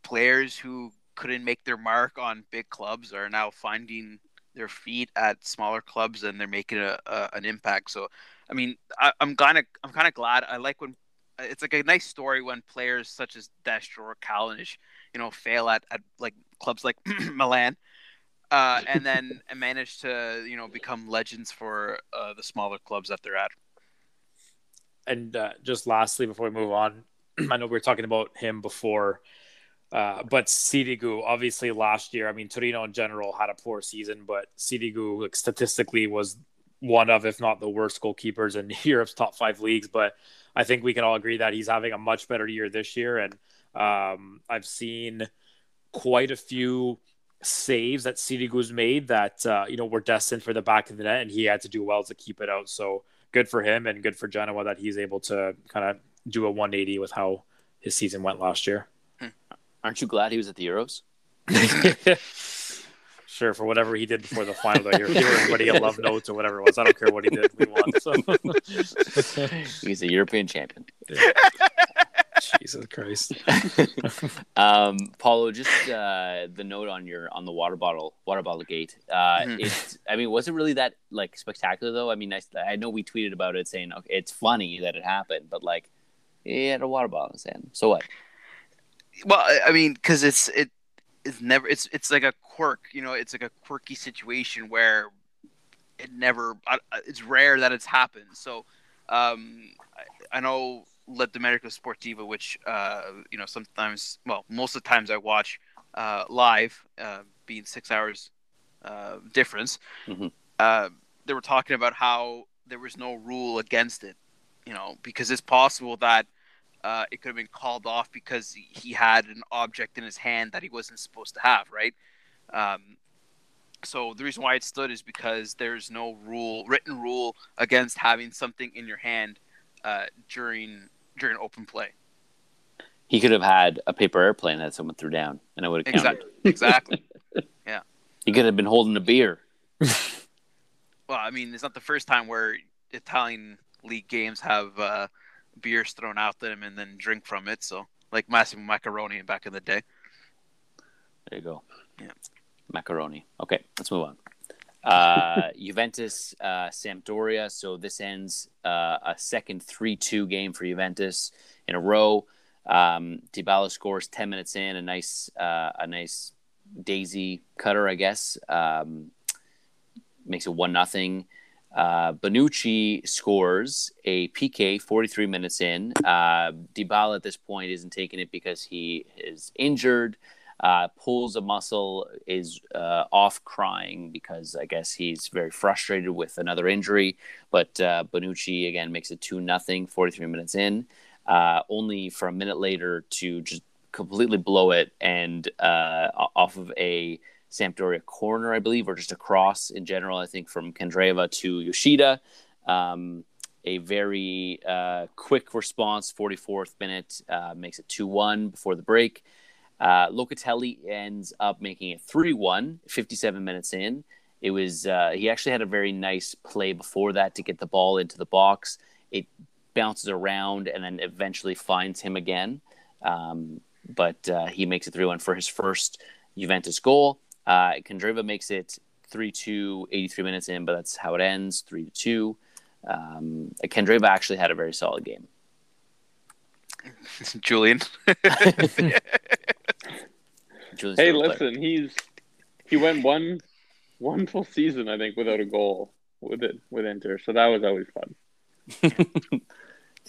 S3: players who couldn't make their mark on big clubs are now finding their feet at smaller clubs, and they're making a, a an impact. So, I mean, I, I'm kind of I'm kind of glad. I like when it's like a nice story when players such as Destro or Kalinic, you know, fail at, at like clubs like Milan, uh, and then manage to you know become legends for uh, the smaller clubs that they're at.
S4: And uh, just lastly, before we move on, I know we were talking about him before, uh, but Sirigu, obviously last year, I mean, Torino in general had a poor season, but Sirigu like, statistically was one of, if not the worst goalkeepers in Europe's top five leagues. But I think we can all agree that he's having a much better year this year. And um, I've seen quite a few saves that Sirigu's made that, uh, you know, were destined for the back of the net, and he had to do well to keep it out. So good for him and good for Genoa that he's able to kind of do a 180 with how his season went last year.
S2: Aren't you glad he was at the Euros?
S4: sure, for whatever he did before the final, he gave everybody a love notes or whatever it was. I don't care what he did. We won. So.
S2: He's a European champion.
S4: Jesus Christ.
S2: um, Paulo, just uh, the note on your on the water bottle water bottle gate. Uh,
S3: Mhm.
S2: It's I mean, was it really that like spectacular though? I mean, I, I know we tweeted about it saying okay, it's funny that it happened, but like he had a water bottle in his hand. So what?
S3: Well, I- mean, because it's it it's never it's it's like a quirk, you know, it's like a quirky situation where it never it's rare that it's happened. So, um, I, I know La Domenica Sportiva, which uh, you know sometimes, well, most of the times I watch uh, live, uh, being six hours uh, difference.
S2: Mhm.
S3: Uh, they were talking about how there was no rule against it, you know, because it's possible that uh, it could have been called off because he had an object in his hand that he wasn't supposed to have, right? Um, so the reason why it stood is because there's no rule, written rule against having something in your hand uh, during during open play.
S2: He could have had a paper airplane that someone threw down, and it would have counted.
S3: Exactly. exactly.
S2: He could have been holding a beer.
S3: Well, I mean, it's not the first time where Italian league games have uh, beers thrown out at them and then drink from it. So, like Massimo Maccarone back in the day.
S2: There you go.
S3: Yeah.
S2: Maccarone. Okay, let's move on. Uh, Juventus, uh, Sampdoria. So this ends uh, a second 3 2 game for Juventus in a row. Um, Dybala scores 10 minutes in, a nice, uh, a nice daisy cutter, I guess. Um, makes it 1 nothing. Uh, Bonucci scores a PK 43 minutes in. Uh, Dybala at this point isn't taking it because he is injured uh, pulls a muscle, is uh, off crying because I guess he's very frustrated with another injury. But uh, Bonucci again makes it two nothing, 43 minutes in, uh, only for a minute later to just completely blow it and uh, off of a Sampdoria corner, I believe, or just a cross in general. I think from Candreva to Yoshida. Um, a very uh, quick response, 44th minute, uh, makes it 2 1 before the break. Uh, Locatelli ends up making it 3 1, 57 minutes in. It was, uh, he actually had a very nice play before that to get the ball into the box. It bounces around and then eventually finds him again. Um, but uh, he makes it 3 1 for his first Juventus goal. Uh, Candreva makes it 3 2, 83 minutes in, but that's how it ends 3 2. Um, Candreva actually had a very solid game.
S3: Julian.
S2: Julian's
S5: Hey,
S2: favorite player.
S5: listen, he's he went one one full season, I think, without a goal with it with Inter, so that was always fun.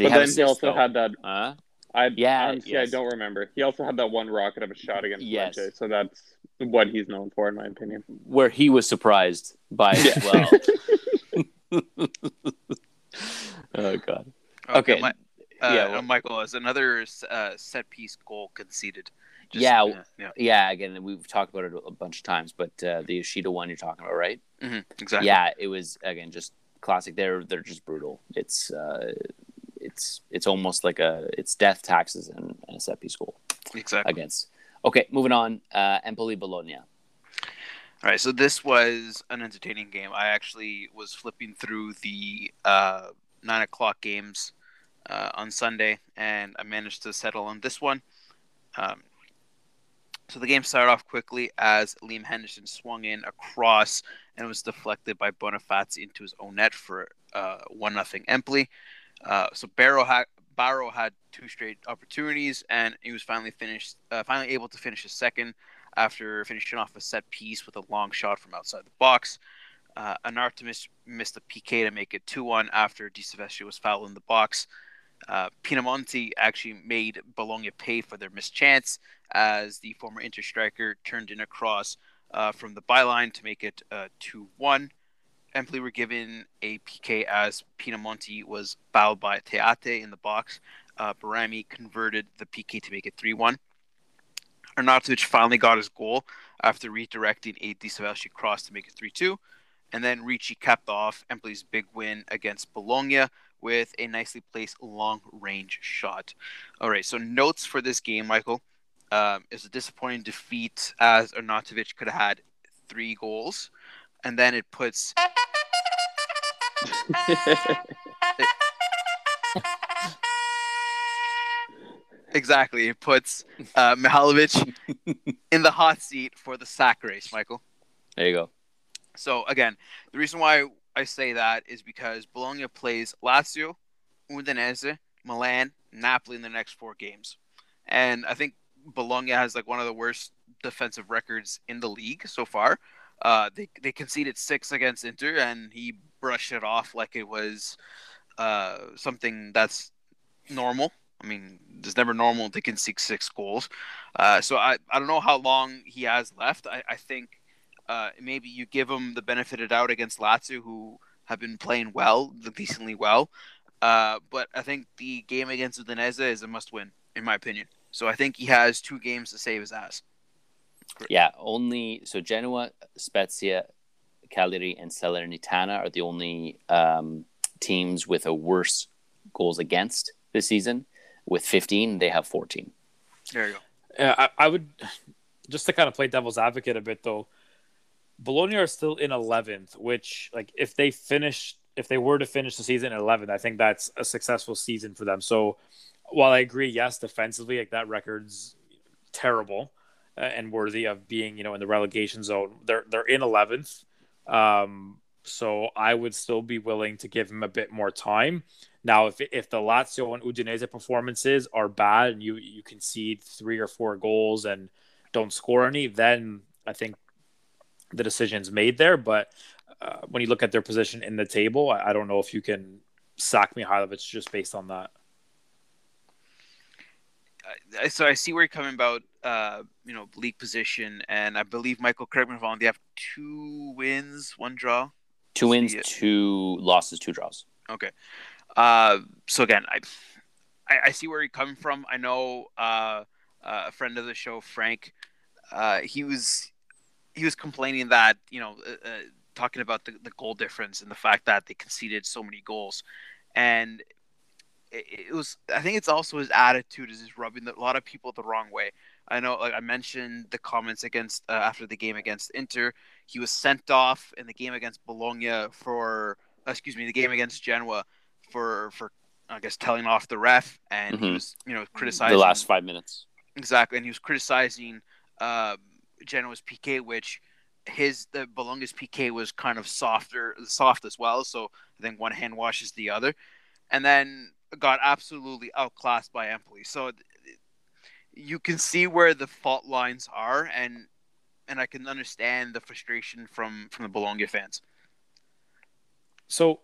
S5: But then he also
S2: though?
S5: had that.
S2: Huh?
S5: I
S2: Yeah,
S5: honestly,
S2: yes.
S5: I don't remember. He also had that one rocket of a shot against
S2: Yes.
S5: Lecce, so that's what he's known for, in my opinion.
S2: where he was surprised by it as well. oh god. Okay.
S3: Mi- uh,
S2: Yeah, well-
S3: Michael has another uh, set piece goal conceded.
S2: Yeah,
S3: uh, yeah,
S2: Yeah, again, we've talked about it a bunch of times, but uh, the Yoshida one you're talking about, right?
S3: hmm exactly.
S2: Yeah, it was again just classic. They're they're just brutal. It's uh, it's it's almost like a it's death taxes and, and a set piece goal
S3: exactly.
S2: against. Okay, moving on. Uh, Empoli Bologna.
S3: All right, so this was an entertaining game. I actually was flipping through the uh, nine o'clock games uh, on Sunday, and I managed to settle on this one. Um, so the game started off quickly as Liam Henderson swung in across and was deflected by Bonifazi into his own net for uh, one nothing Empoli. Uh, so Barrow ha- Barrow had two straight opportunities, and he was finally finished, uh, finally able to finish his second after finishing off a set piece with a long shot from outside the box. Uh, Arnautovic missed a PK to make it 2 1 after De Silvestri was fouled in the box. Uh, Pinamonti actually made Bologna pay for their missed chance as the former Inter striker turned in a cross uh, from the byline to make it uh, 2 1. Empoli were given a PK as Pinamonti was fouled by Theate in the box. Uh, Bajrami converted the PK to make it 3 1. Arnautovic finally got his goal after redirecting a De Silvestri cross to make it 3 2. And then Ricci capped off Empoli's big win against Bologna with a nicely placed long range shot. All right, so notes for this game, Michael. Um, is a disappointing defeat as Arnautovic could have had three goals. And then it puts. exactly. It puts uh, Mihajlovic in the hot seat for the sack race, Michael.
S2: There you go.
S3: So again, the reason why I say that is because Bologna plays Lazio, Udinese, Milan, Napoli in the next four games, and I think Bologna has like one of the worst defensive records in the league so far. Uh, they they conceded six against Inter, and he brushed it off like it was uh, something that's normal. I mean, it's never normal to concede six goals. Uh, so I, I don't know how long he has left. I, I think uh, maybe you give him the benefit of doubt against Lazio, who have been playing well, decently well. Uh, but I think the game against Udinese is a must-win, in my opinion. So I think he has two games to save his ass.
S2: Yeah, only so Genoa, Spezia, Cagliari, and Salernitana are the only um, teams with a worse goals against this season. With 15, they have 14.
S3: There you go.
S4: Yeah, I, I would just to kind of play devil's advocate a bit though. Bologna are still in 11th, which like if they finish if they were to finish the season in 11th, I think that's a successful season for them. So while I agree, yes, defensively, like that record's terrible and worthy of being, you know, in the relegation zone. They're they're in 11th. Um, so I would still be willing to give him a bit more time. Now, if if the Lazio and Udinese performances are bad and you you concede three or four goals and don't score any, then I think the decision's made there. But uh, when you look at their position in the table, I, I don't know if you can sack Mihajlovic just based on that.
S3: So I see where you're coming about, uh, you know, league position, and I believe Michael me if They have two wins, one draw.
S2: Two wins, two losses, two draws.
S3: Okay. Uh, so again, I, I, I see where you're coming from. I know uh, uh a friend of the show, Frank. Uh, he was he was complaining that you know uh, talking about the, the goal difference and the fact that they conceded so many goals and it, it was i think it's also his attitude is just rubbing the, a lot of people the wrong way i know like i mentioned the comments against uh, after the game against inter he was sent off in the game against bologna for uh, excuse me the game against genoa for for i guess telling off the ref and mm-hmm. he was you know criticizing
S2: the last five minutes
S3: exactly and he was criticizing um, Genoa's PK, which his the Bologna's PK was kind of softer, soft as well. So I think one hand washes the other, and then got absolutely outclassed by Empoli. So you can see where the fault lines are, and and I can understand the frustration from from the Bologna fans.
S4: So,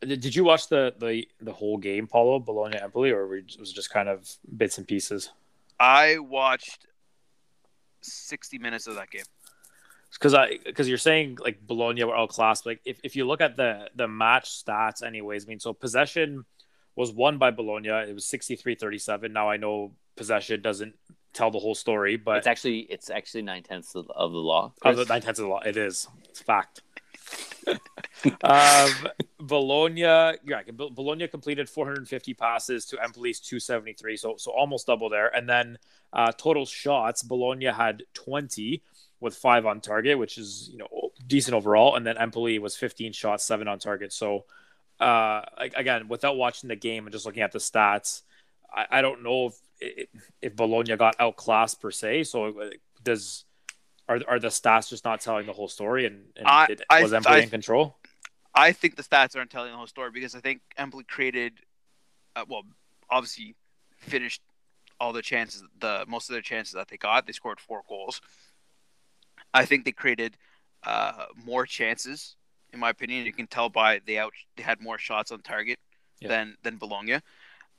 S4: did you watch the the the whole game, Paulo Bologna Empoli, or was it just kind of bits and pieces?
S3: I watched 60 minutes of that game.
S4: Because I because you're saying like Bologna were outclassed. Like if, if you look at the the match stats, anyways, I mean, so possession was won by Bologna. It was 63-37. Now I know possession doesn't tell the whole story, but
S2: it's actually it's actually nine tenths of, of, the law.
S4: Of the nine tenths of the law, it is. It's fact. um, Bologna, yeah, Bologna completed 450 passes to Empoli's 273, so so almost double there. And then uh, total shots, Bologna had 20 with five on target, which is you know decent overall. And then Empoli was 15 shots, seven on target. So uh, again, without watching the game and just looking at the stats, I, I don't know if if Bologna got outclassed per se. So does are are the stats just not telling the whole story? And, and
S3: I,
S4: did, was Empoli I, in control?
S3: I think the stats aren't telling the whole story because I think Empoli created, uh, well, obviously finished all the chances, the most of the chances that they got. They scored four goals. I think they created uh, more chances, in my opinion. You can tell by they out they had more shots on target
S4: Yeah.
S3: than than Bologna.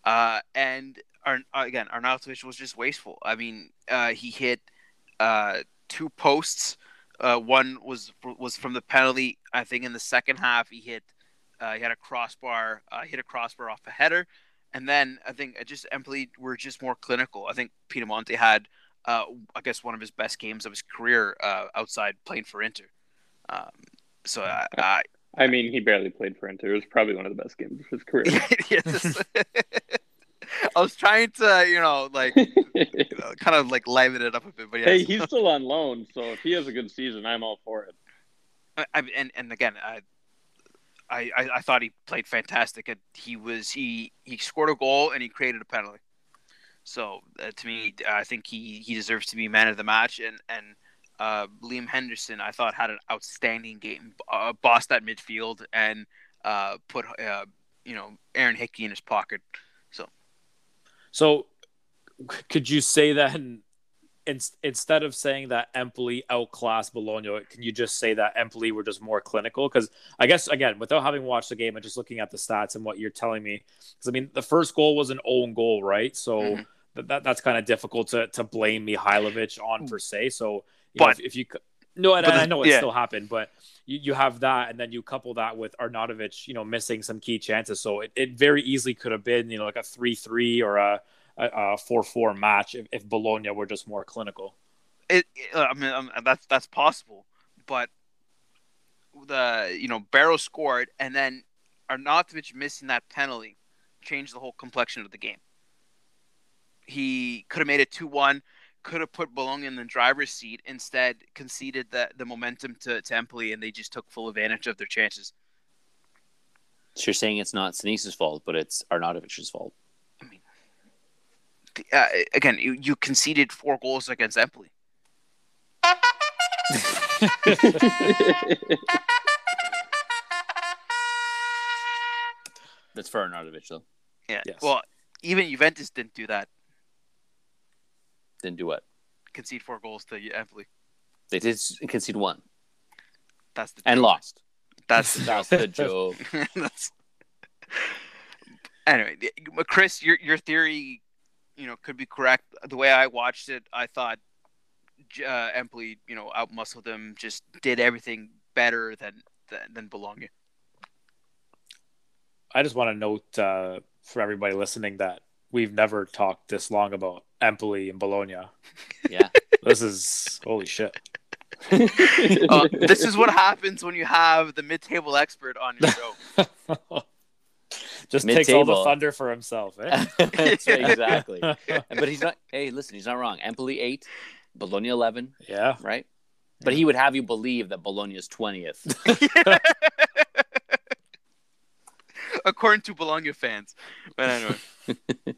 S3: Uh, and Ar- again, Arnautovic was just wasteful. I mean, uh, he hit uh, two posts. Uh, one was was from the penalty. I think in the second half he hit uh, he had a crossbar, uh, hit a crossbar off a header, and then I think just Empoli were just more clinical. I think Pinamonti had, uh, I guess, one of his best games of his career uh, outside playing for Inter. Um, so I, I
S5: I mean, he barely played for Inter. It was probably one of the best games of his career.
S3: yes. I was trying to, you know, like you know, kind of like liven it up a bit, but yeah.
S5: hey, he's still on loan, so if he has a good season, I'm all for it.
S3: I, I, and and again, I, I I- thought he played fantastic. And He was he he scored a goal and he created a penalty. So uh, to me, I think he he deserves to be man of the match. And and uh, Liam Henderson, I thought had an outstanding game. Uh, bossed that midfield and uh, put uh, you know Aaron Hickey in his pocket.
S4: So, so could you say that in, in, instead of saying that Empoli outclassed Bologna, can you just say that Empoli were just more clinical? Because I guess again, without having watched the game and just looking at the stats and what you're telling me, because I mean, the first goal was an own goal, right? So
S3: Mhm.
S4: that, that that's kind of difficult to to blame Mihajlovic on per se. So, you know,
S3: But-
S4: if, if you no, and, I know it
S3: yeah.
S4: still happened, but you, you have that, and then you couple that with Arnautovic, you know, missing some key chances. So it, it very easily could have been, you know, like a three-three or a a four-four match if, if Bologna were just more clinical.
S3: it, it- I mean, um, that's that's possible, but the you know Barrow scored, and then Arnautovic missing that penalty changed the whole complexion of the game. He could have made it two one, could have put Bologna in the driver's seat. Instead, conceded the the momentum to, to Empoli, and they just took full advantage of their chances.
S2: So you're saying it's not Sinisa's fault, but it's Arnautovic's fault.
S3: I mean, uh, again, you, you conceded four goals against Empoli.
S2: That's for Arnautovic though.
S3: Yeah.
S4: Yes.
S3: Well, even Juventus didn't do that.
S2: Didn't do what?
S3: Concede four goals to Empoli.
S2: They did concede one
S3: That's the
S2: and
S3: joke.
S2: lost.
S3: That's the
S2: That's the joke.
S3: That's... Anyway, Chris, your your theory, you know, could be correct. The way I watched it, I thought J- uh, Empoli, you know, outmuscled them, just did everything better than than, than Bologna.
S4: I just want to note uh, for everybody listening that we've never talked this long about Empoli and Bologna.
S2: Yeah.
S4: This is holy shit.
S3: Uh, this is what happens when you have the mid-table expert on your show.
S4: just takes all the
S2: Mid-table.
S4: thunder for himself. Eh?
S2: Right, exactly. But he's not. Hey, listen, he's not wrong. Empoli eight, Bologna eleven,
S4: yeah.
S2: right? But he would have you believe that Bologna is twentieth.
S3: According to Bologna fans. But anyway,
S2: All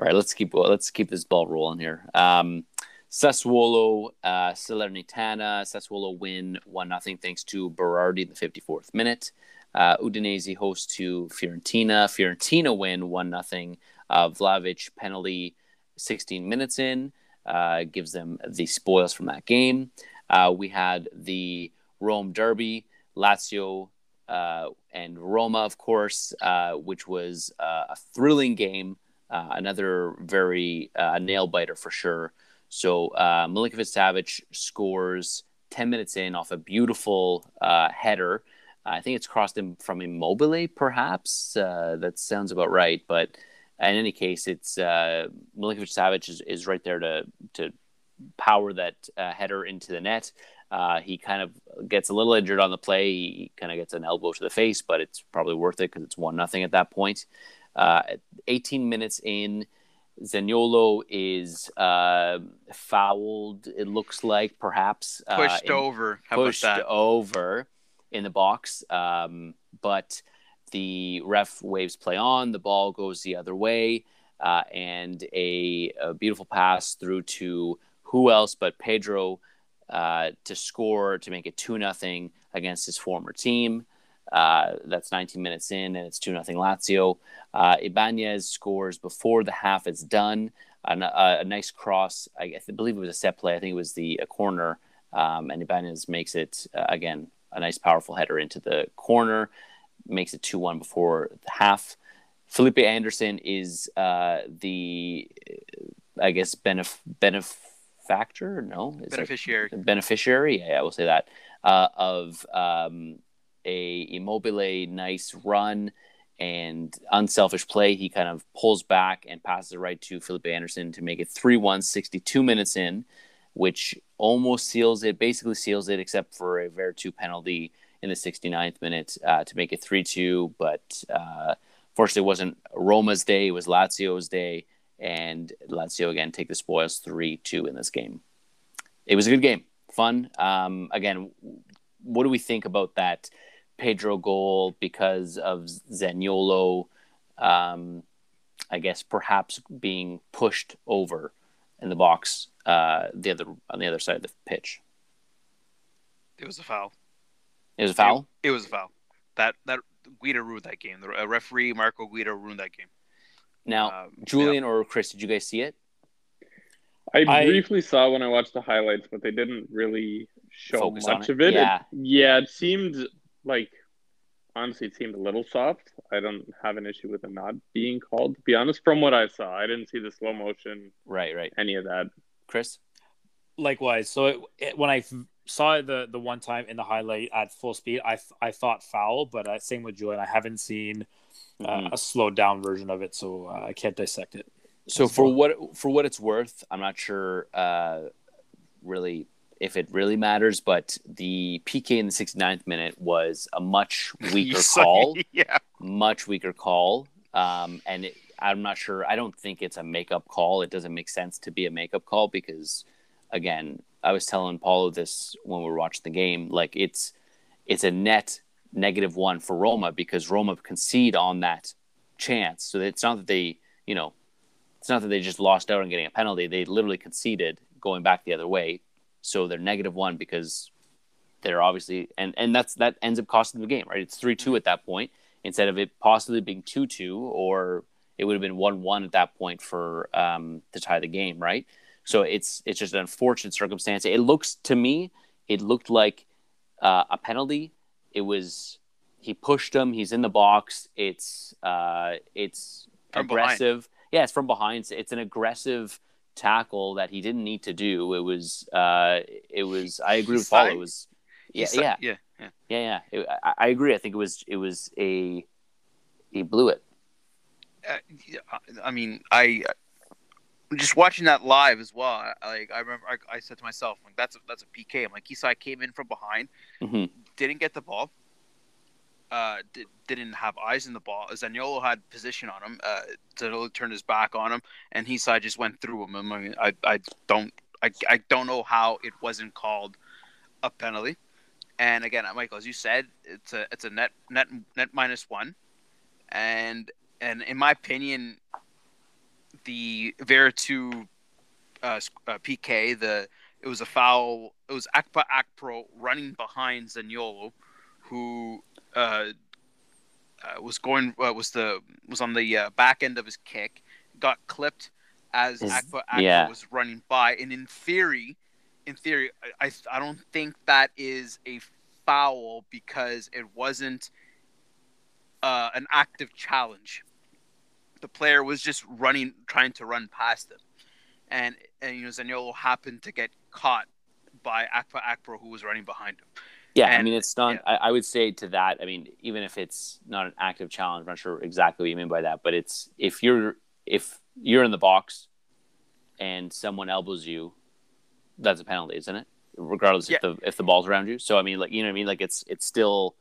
S2: right, let's keep let's keep this ball rolling here. Um, Sassuolo, uh, Salernitana. Sassuolo win one nothing thanks to Berardi in the fifty fourth minute. Uh, Udinese host to Fiorentina. Fiorentina win one nothing. Uh, Vlahovic penalty, sixteen minutes in, uh, gives them the spoils from that game. Uh, we had the Rome derby, Lazio uh, and Roma, of course, uh, which was uh, a thrilling game. Uh, another very uh, nail biter for sure. So uh, Milinkovic Savic scores 10 minutes in off a beautiful header. I think it's crossed him from Immobile, perhaps. That sounds about right. But in any case, it's uh, Milinkovic Savic is, is right there to to power that header into the net. Uh, he kind of gets a little injured on the play. He kind of gets an elbow to the face, but it's probably worth it because it's one nothing at that point. Uh, 18 minutes in, Zaniolo is uh, fouled. It looks like perhaps uh,
S3: pushed
S2: in-
S3: over. How
S2: pushed over in the box. Um, but the ref waves play on. The ball goes the other way, uh, and a, a beautiful pass through to who else but Pedro uh, to score to make it two nothing against his former team. Uh, that's 19 minutes in, and it's two nothing Lazio. Uh, Ibanez scores before the half is done. A, a, a nice cross. I, I, believe it was a set play. I think it was the a corner, um, and Ibanez makes it uh, again a nice powerful header into the corner, makes it two one before the half. Felipe Anderson is uh, the, I guess, benef- benefactor. No, is
S3: beneficiary.
S2: Beneficiary. Yeah, I will say that uh, of um, a Immobile nice run and unselfish play. He kind of pulls back and passes it right to Felipe Anderson to make it 3 1, 62 minutes in, which almost seals it, basically seals it, except for a Veretout penalty in the 69th minute uh, to make it 3 2. But uh, fortunately, it wasn't Roma's day, it was Lazio's day. And Lazio again take the spoils 3 2 in this game. It was a good game, fun. Um, again, what do we think about that? Pedro goal because of Zaniolo, um, I guess perhaps being pushed over in the box uh, the other on the other side of the pitch.
S3: It was a foul.
S2: It was a foul.
S3: It, it was a foul. That that Guida ruined that game. The uh, referee Marco Guida ruined that game.
S2: Now, um, Julian yeah. or Chris, did you guys see it?
S5: I, I briefly saw when I watched the highlights, but they didn't really show much it. of it.
S2: Yeah.
S5: it. Yeah, it seemed like honestly it seemed a little soft. I don't have an issue with it not being called. To be honest, from what I saw, I didn't see the slow motion.
S2: Right, right.
S5: Any of that.
S2: Chris.
S4: Likewise. So it, it, when I saw the the one time in the highlight at full speed, I I thought foul, but uh, same with Julian. I haven't seen uh, mm-hmm. a slowed down version of it, so uh, I can't dissect it.
S2: So for what for what it's worth, I'm not sure uh, really if it really matters, but the PK in the 69th minute was a much weaker call.
S3: yeah.
S2: Much weaker call. Um, and it, I'm not sure. I don't think it's a makeup call. It doesn't make sense to be a makeup call because, again, I was telling Paulo this when we were watching the game. Like it's it's a net negative one for Roma because Roma concede on that chance. So it's not that they, you know, it's not that they just lost out on getting a penalty. They literally conceded going back the other way so they're negative one because they're obviously and and that's that ends up costing the game, right? It's three two at that point instead of it possibly being two two or it would have been one one at that point for um, to tie the game, right? So it's it's just an unfortunate circumstance. It looks to me, it looked like uh, a penalty. It was he pushed him. He's in the box. It's uh, it's
S3: from
S2: aggressive.
S3: Behind.
S2: Yeah, it's from behind. It's an aggressive tackle that he didn't need to do. It was, uh, it was. I agree with Paul. It was, yeah, yeah,
S3: yeah, yeah,
S2: yeah, yeah. It, I, I, agree. I think it was, it was a, he blew it.
S3: Uh, I mean, I just watching that live as well. Like I remember, I, I said to myself, like that's a, that's a PK. I'm like, Hysaj came in from behind,
S2: mm-hmm.
S3: Didn't get the ball, uh, did, didn't have eyes in the ball. Zaniolo had position on him. Uh, Zaniolo turned his back on him, and Hysaj just went through him. I mean, I, I don't, I, I don't know how it wasn't called a penalty. And again, Michael, as you said, it's a, it's a net, net, net minus one, and and in my opinion, the Veretout uh, uh, PK, the it was a foul. It was Akpa Akpro running behind Zaniolo, who uh, uh, was going uh, was the was on the uh, back end of his kick, got clipped as Is, Akpa, Akpro yeah. was running by, and in theory, in theory, I I don't think that is a foul because it wasn't uh, an active challenge. The player was just running, trying to run past him, and and you know Zaniolo happened to get caught by Akpa Akpro, who was running behind him.
S2: Yeah, and, I mean, it's not. Yeah. I, I, would say to that. I mean, even if it's not an active challenge, I'm not sure exactly what you mean by that. But it's if you're if you're in the box and someone elbows you, that's a penalty, isn't it? Regardless yeah. if the if the ball's around you. So I mean, like you know what I mean. Like it's it's still.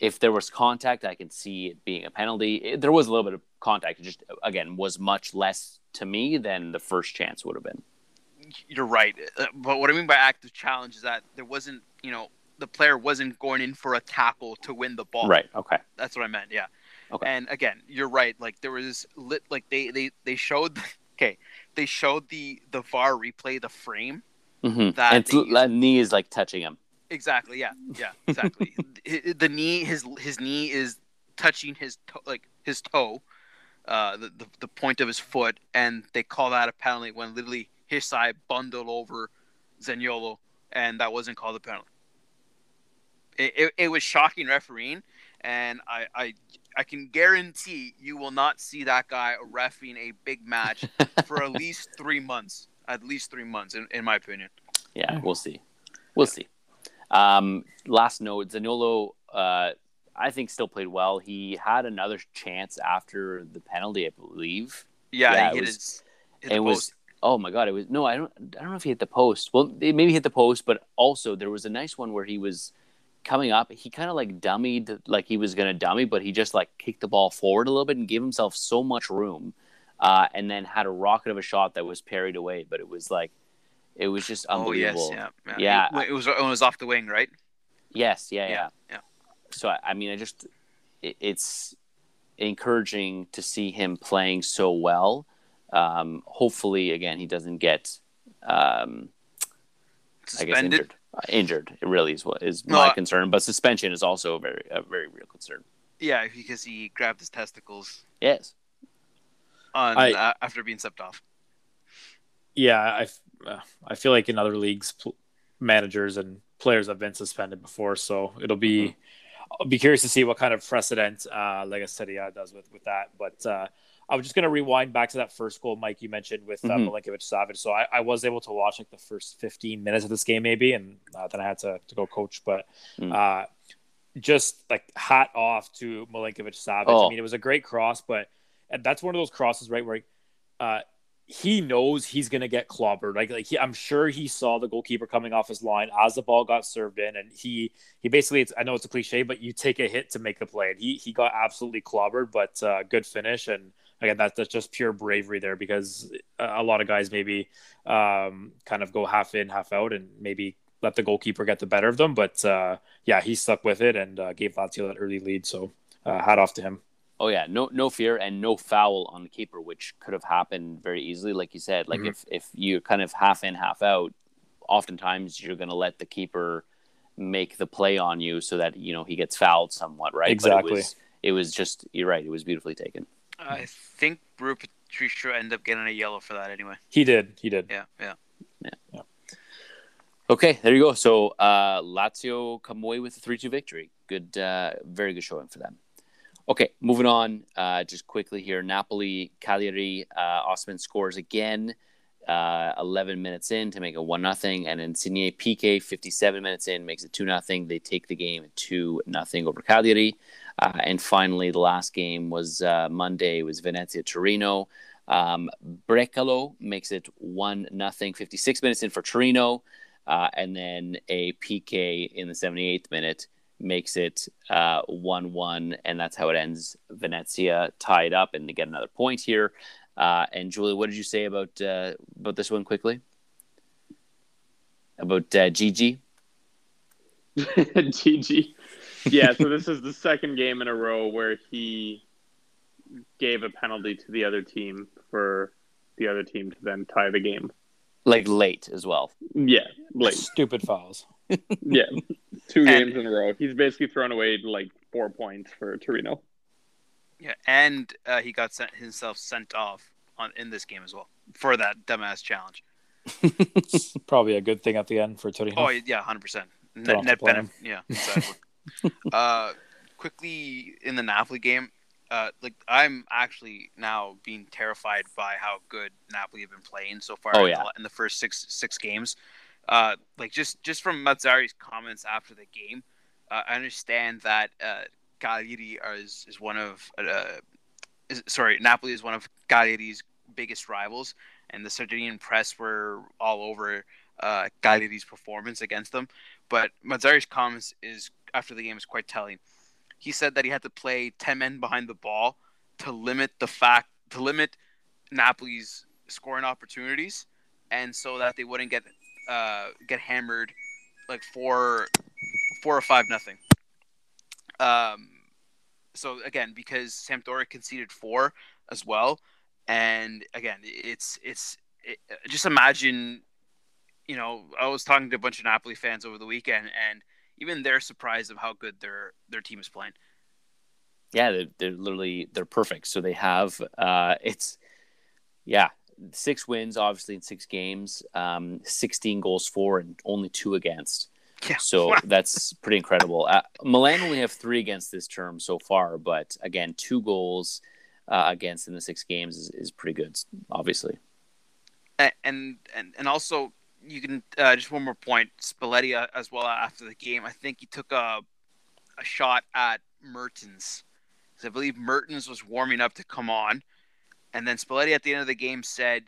S2: If there was contact, I can see it being a penalty. It, there was a little bit of contact. It just again was much less to me than the first chance would have been.
S3: You're right, uh, but what I mean by active challenge is that there wasn't, you know, the player wasn't going in for a tackle to win the ball.
S2: Right. Okay.
S3: That's what I meant. Yeah.
S2: Okay.
S3: And again, you're right. Like there was lit. Like they they they showed. Okay, they showed the the VAR replay the frame.
S2: Mm-hmm. That, and that knee is like touching him.
S3: Exactly. Yeah. Yeah. Exactly. The knee, his his knee is touching his toe, like his toe, uh, the, the the point of his foot, and they call that a penalty when literally his side bundled over Zaniolo, and that wasn't called a penalty. It, it, it was shocking refereeing, and I, I I can guarantee you will not see that guy refing a big match for at least three months. At least three months, in, in my opinion.
S2: Yeah, we'll see. We'll see. Um, last note, Zaniolo, uh, I think still played well. He had another chance after the penalty, I believe.
S3: Yeah,
S2: Yeah,
S3: he
S2: it
S3: hit
S2: was-
S3: his.
S2: it was oh my god, it was no, I don't I don't know if he hit the post. Well, it maybe hit the post, but also there was a nice one where he was coming up. He kind of like dummied like he was gonna dummy, but he just like kicked the ball forward a little bit and gave himself so much room. Uh, and then had a rocket of a shot that was parried away, but it was like it was just
S3: Oh yes,
S2: unbelievable.
S3: yeah, yeah.
S2: Yeah.
S3: It, it was it was off the wing, right?
S2: Yes, yeah, yeah.
S3: Yeah, yeah.
S2: So I, I mean, I just it, it's encouraging to see him playing so well. Um, hopefully, again, he doesn't get um, I guess injured. Uh, injured, it really is what is
S3: No,
S2: my
S3: I-
S2: concern. But suspension is also a very a very real concern.
S3: Yeah, because he grabbed his testicles
S2: Yes.
S3: on
S4: I-
S3: uh, after being stepped off.
S4: Yeah, I, f- uh, I feel like in other leagues, pl- managers and players have been suspended before, so it'll be I'll be curious to see what kind of precedent, uh, I does with with that. But uh, I was just gonna rewind back to that first goal, Mike, you mentioned with uh,
S2: Mhm.
S4: Milinkovic Savic. So I, I was able to watch like the first 15 minutes of this game, maybe, and uh, then I had to, to go coach. But
S2: Mm.
S4: uh, just like hat off to Milinkovic Savic.
S2: Oh.
S4: I mean, it was a great cross, but and that's one of those crosses, right, where uh, he knows he's gonna get clobbered. Like, like he, I'm sure he saw the goalkeeper coming off his line as the ball got served in, and he he basically. It's, I know it's a cliche, but you take a hit to make the play, and he he got absolutely clobbered, but uh, good finish. And again, that's that's just pure bravery there because a a lot of guys maybe um, kind of go half in, half out, and maybe let the goalkeeper get the better of them. But uh, yeah, he stuck with it and uh, gave Lazio that early lead. So uh, hat off to him.
S2: Oh yeah, no no fear and no foul on the keeper, which could have happened very easily. Like you said, like
S4: Mhm.
S2: if if you're kind of half in, half out, oftentimes you're going to let the keeper make the play on you so that you know he gets fouled somewhat, right?
S4: Exactly.
S2: But it was it was just you're right. It was beautifully taken.
S3: I think Rui Patricio ended up getting a yellow for that anyway.
S4: He did. He did.
S3: Yeah, yeah. Yeah.
S2: Okay, there you go. So uh, Lazio come away with a three-two victory. Good, uh, very good showing for them. Okay, moving on. Uh, just quickly here, Napoli, Cagliari. Uh, Osimhen scores again. Uh, 11 minutes in to make it one nothing, and Insigne PK 57 minutes in makes it two nothing. They take the game two nothing over Cagliari, uh, and finally the last game was uh, Monday was Venezia Torino. Um, Brekalo makes it one nothing. 56 minutes in for Torino. Uh, and then a PK in the 78th minute makes it uh, 1 1, and that's how it ends. Venezia tied up, and to get another point here. Uh, and Julie, what did you say about uh, about this one quickly? About uh, Djidji?
S5: Djidji. Yeah, so this is the second game in a row where he gave a penalty to the other team for the other team to then tie the game.
S2: Like late as well.
S5: Yeah, late.
S4: Stupid fouls.
S5: Yeah, two
S3: And-
S5: games in a row. He's basically thrown away like four points for Torino.
S3: Yeah, and uh, he got sent himself sent off on in this game as well for that dumbass challenge.
S4: Probably a good thing at the end for Torino.
S3: Oh yeah, hundred percent.
S4: Don't
S3: Net, net
S4: play
S3: benefit. Yeah, exactly. uh, quickly in the Napoli game, uh, like I'm actually now being terrified by how good Napoli have been playing so far.
S2: Oh,
S3: in,
S2: yeah.
S3: the, in the first six six games. Uh, like just just from Mazzarri's comments after the game, uh, I understand that uh, Cagliari is is one of uh, is, sorry Napoli is one of Cagliari's biggest rivals, and the Sardinian press were all over uh, Cagliari's performance against them. But Mazzarri's comments is after the game is quite telling. He said that he had to play ten men behind the ball to limit the fact to limit Napoli's scoring opportunities, and so that they wouldn't get uh, get hammered like four four or five nothing. Um, so again, because Sampdoria conceded four as well, and again, it's it's it, just imagine you know, I was talking to a bunch of Napoli fans over the weekend, and even they're surprised of how good their their team is playing.
S2: Yeah, they're, they're literally they're perfect. So they have uh, it's yeah six wins obviously in six games, um, sixteen goals for and only two against.
S3: Yeah.
S2: So that's pretty incredible. Uh, Milan only have three against this term so far, but again, two goals uh, against in the six games is, is pretty good, obviously.
S3: and and and also you can uh, just one more point Spalletti uh, as well after the game I think he took a a shot at Mertens. I believe Mertens was warming up to come on and then Spalletti at the end of the game said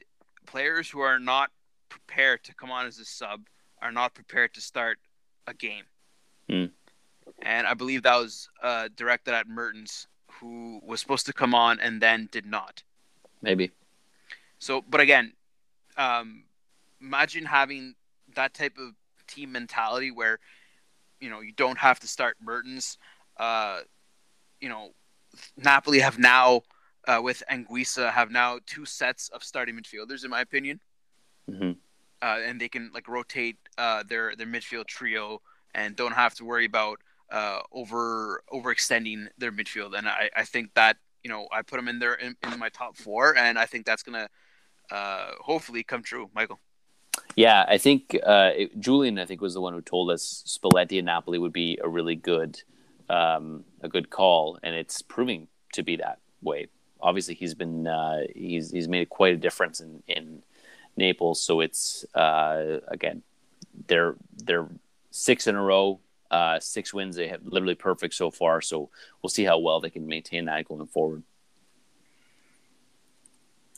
S3: players who are not prepared to come on as a sub are not prepared to start a game
S2: Hmm.
S3: and I believe that was uh, directed at Mertens who was supposed to come on and then did not
S2: Maybe.
S3: so, but again, um, imagine having that type of team mentality where, you know, you don't have to start Mertens. Uh, you know, Napoli have now, uh, with Anguissa, have now two sets of starting midfielders, in my opinion.
S2: hmm
S3: Uh, and they can like rotate uh, their their midfield trio and don't have to worry about uh, over overextending their midfield. And I, I think that you know I put them in there in, in my top four, and I think that's gonna uh, hopefully come true, Michael.
S2: Yeah, I think uh, it, Julian, I think, was the one who told us Spalletti and Napoli would be a really good, um, a good call, and it's proving to be that way. Obviously, he's been uh, he's he's made quite a difference in in Naples. So it's uh, again, they're they're six in a row, uh, six wins. They have literally perfect so far. So we'll see how well they can maintain that going forward.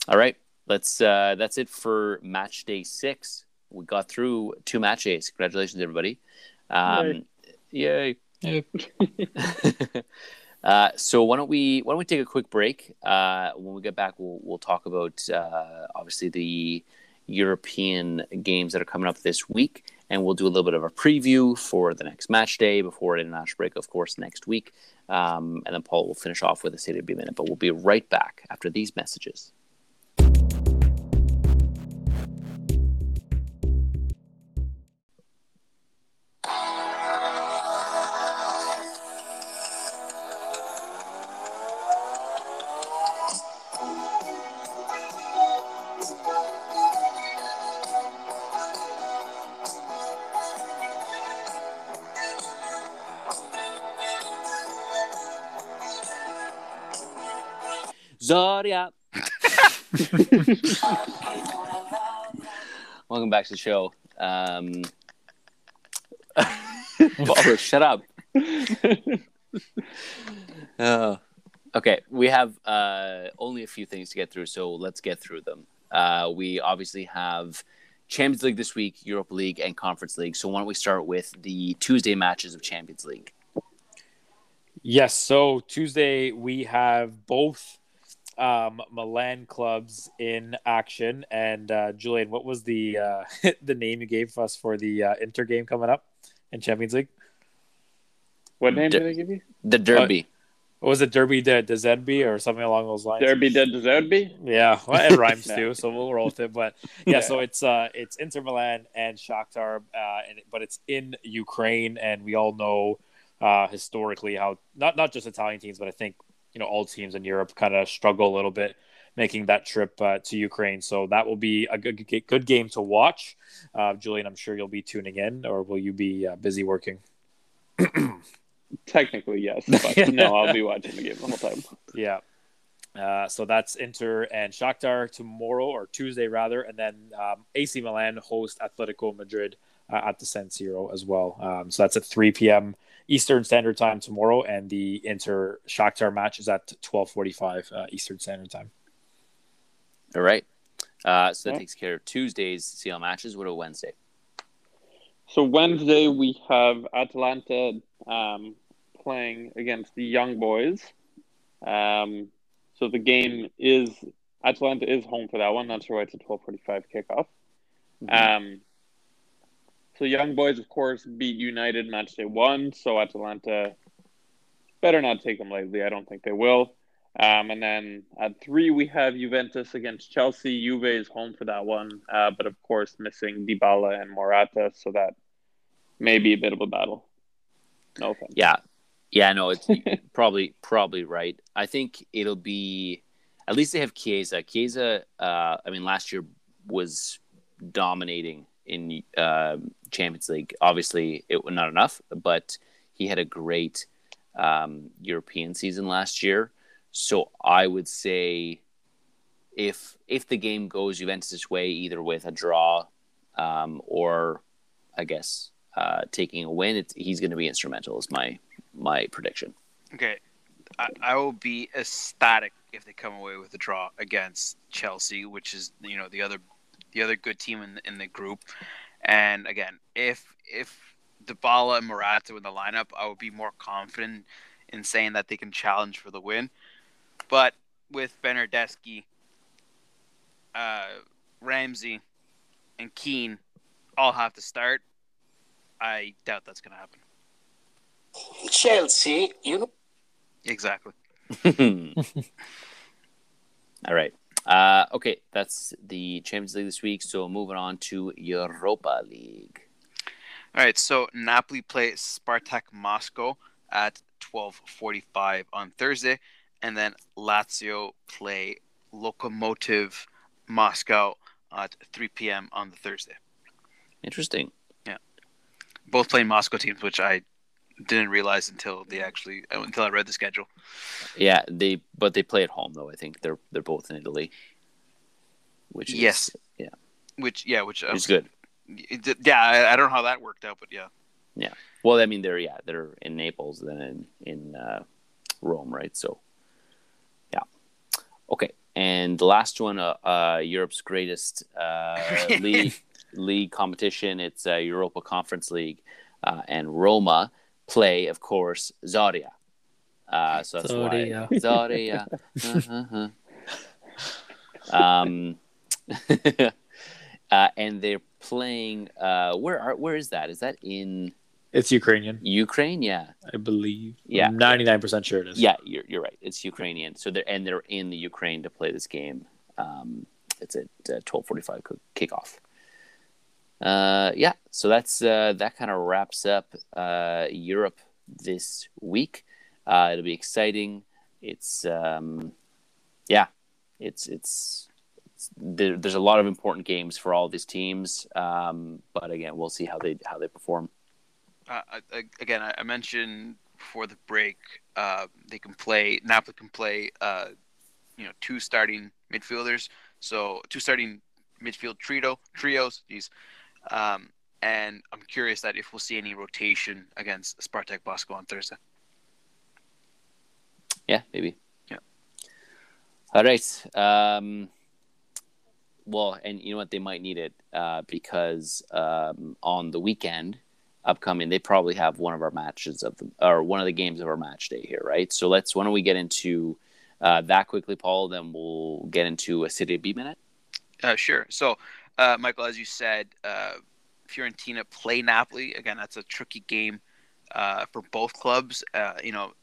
S2: All right, let's. Uh, that's it for match day six. We got through two match days. Congratulations, everybody! Um, yay! uh, so why don't we why don't we take a quick break? Uh, when we get back, we'll we'll talk about uh, obviously the European games that are coming up this week, and we'll do a little bit of a preview for the next match day before international break, of course, next week. Um, and then Paul will finish off with a state of the minute. But we'll be right back after these messages. Welcome back to the show. Um, Barbara, shut up. Uh, okay, we have uh, only a few things to get through, so let's get through them. Uh, we obviously have Champions League this week, Europa League, and Conference League. So why don't we start with the Tuesday matches of Champions League?
S4: Yes. So Tuesday we have both um, Milan clubs in action. And uh, Julian, what was the uh, the name you gave us for the uh, Inter game coming up in Champions League?
S5: What name
S2: Der-
S5: did I give you?
S2: The Derby.
S4: What was it, Derby de, de Zedby or something along those lines?
S5: Derby de Derby.
S4: Yeah, well, it rhymes
S5: Yeah.
S4: too, so we'll roll with it. But yeah,
S5: Yeah.
S4: so it's uh it's Inter Milan and Shakhtar, uh, and but it's in Ukraine, and we all know uh historically how not not just Italian teams, but I think you know all teams in Europe kind of struggle a little bit making that trip uh, to Ukraine. So that will be a good good- game to watch. Uh, Julian, I'm sure you'll be tuning in, or will you be uh, busy working?
S5: Technically, yes, but no, I'll be watching the game the whole time.
S4: Yeah. Uh, so that's Inter and Shakhtar tomorrow or Tuesday rather, and then um, AC Milan host Atletico Madrid uh, at the San Siro as well. Um, so that's at 3 p.m. Eastern Standard Time tomorrow, and the Inter Shakhtar match is at 12:45 uh, Eastern Standard Time.
S2: All right. Uh, so that
S5: Yeah.
S2: takes care of Tuesday's CL matches. What about Wednesday?
S5: So Wednesday we have Atalanta um, playing against the Young Boys. Um, so the game is Atalanta is home for that one. Not sure why it's a twelve forty five kickoff. Um, so Young Boys, of course, beat United match day one. So Atalanta better not take them lightly. I don't think they will. Um, and then at three, we have Juventus against Chelsea. Juve is home for that one, uh, but of course, missing Dybala and Morata, so that may be a bit of a battle. No offense.
S2: Yeah, yeah, no, it's probably probably right. I think it'll be at least they have Chiesa. Chiesa, uh, I mean, last year was dominating in uh, Champions League. Obviously, it was not enough, but he had a great um, European season last year. So I would say if if the game goes Juventus' way, either with a draw um, or I guess uh, taking a win, he's going to be instrumental. Is my my prediction.
S3: Okay, I, I will be ecstatic if they come away with a draw against Chelsea, which is you know the other the other good team in the, in the group. And again, if if Dybala and Morata in the lineup, I would be more confident in saying that they can challenge for the win. But with Bernardeschi, uh, Ramsey, and Kean all have to start, I doubt that's going to happen.
S7: Chelsea, you know.
S3: Exactly.
S2: All right. Uh, okay, that's the Champions League this week. So moving on to Europa League.
S3: All right, so Napoli play Spartak Moscow at 12:45 on Thursday, and then Lazio play Lokomotiv Moscow at 3 p.m. on the Thursday.
S2: Interesting.
S3: Yeah, both playing Moscow teams, which I didn't realize until they actually until I read the schedule.
S2: Yeah, they but they play at home though. I think they're they're both in Italy, which is,
S3: Yes.
S2: yeah,
S3: Which yeah, which uh,
S2: is good.
S3: it- yeah, I, I don't know how that worked out, but yeah, yeah.
S2: Well, I mean, they're yeah, they're in Naples, then in in uh, Rome, right? So, yeah, okay. And the last one, uh, uh Europe's greatest uh, league league competition. It's uh, Europa Conference League, uh, and Roma play, of course, Zoria. Uh, so that's
S4: Zoria.
S2: why Zoria. Uh-huh. um, uh, and they're playing. Uh, where are? Where is that? Is that in
S4: It's Ukrainian,
S2: Ukraine? Yeah.
S4: I believe.
S2: Yeah.
S4: ninety nine percent sure it is.
S2: Yeah, you're, you're right. It's Ukrainian. So they're and they're in the Ukraine to play this game. Um, it's at uh, twelve forty five kickoff. Uh, yeah, so that's uh, that kind of wraps up uh, Europe this week. Uh, it'll be exciting. It's um, yeah, it's it's, it's there, there's a lot of important games for all these teams. Um, but again, we'll see how they how they perform.
S3: Uh, I, again, I, I mentioned before the break, uh, they can play. Napoli can play, uh, you know, two starting midfielders. So two starting midfield trio trios. These, um, and I'm curious that if we'll see any rotation against Spartak Moscow on Thursday.
S2: Yeah, maybe.
S3: Yeah.
S2: All right. Um, well, and you know what? They might need it uh, because um, on the weekend upcoming, they probably have one of our matches of the or one of the games of our match day here, right? So let's. Why don't we get into uh, that quickly, Paul? Then we'll get into a Serie B minute.
S3: Uh, sure. So, uh, Michael, as you said, uh, Fiorentina play Napoli. Again, that's a tricky game uh, for both clubs. Uh, you know,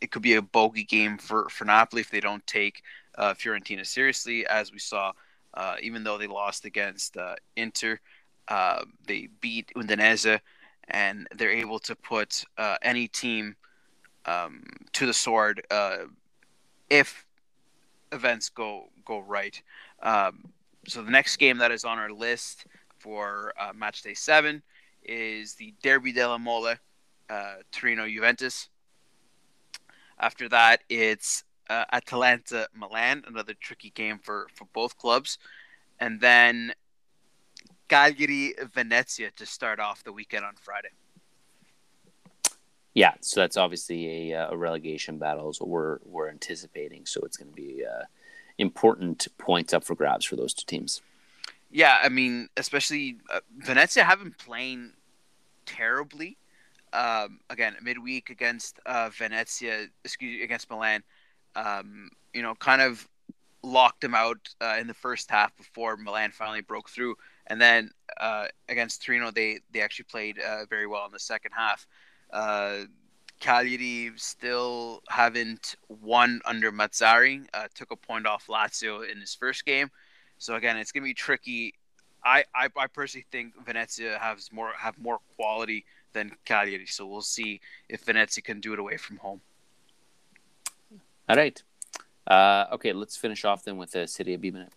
S3: it could be a bogey game for, for Napoli if they don't take uh, Fiorentina seriously, as we saw. Uh, even though they lost against Inter, they beat Udinese, and they're able to put any team um, to the sword if events go go right. Um, so the next game that is on our list for uh, match day seven is the Derby della Mole, uh, Torino Juventus. After that, it's uh, Atalanta Milan, another tricky game for, for both clubs. And then Cagliari Venezia to start off the weekend on Friday.
S2: Yeah, so that's obviously a, uh, a relegation battle, is what we're we're anticipating. So it's going to be uh, important points up for grabs for those two teams.
S3: Yeah, I mean, especially uh, Venezia have been playing terribly. Um, again, midweek against uh, Venezia, excuse me, against Milan, um, you know, kind of locked them out uh, in the first half before Milan finally broke through. And then uh, against Torino, they they actually played uh, very well in the second half. Cagliari still haven't won under Mazzarri. Uh, took a point off Lazio in his first game, so again, it's gonna be tricky. I, I, I personally think Venezia has more have more quality than Cagliari, so we'll see if Venezia can do it away from home.
S2: All right. Uh, okay, let's finish off then with the Serie B minute.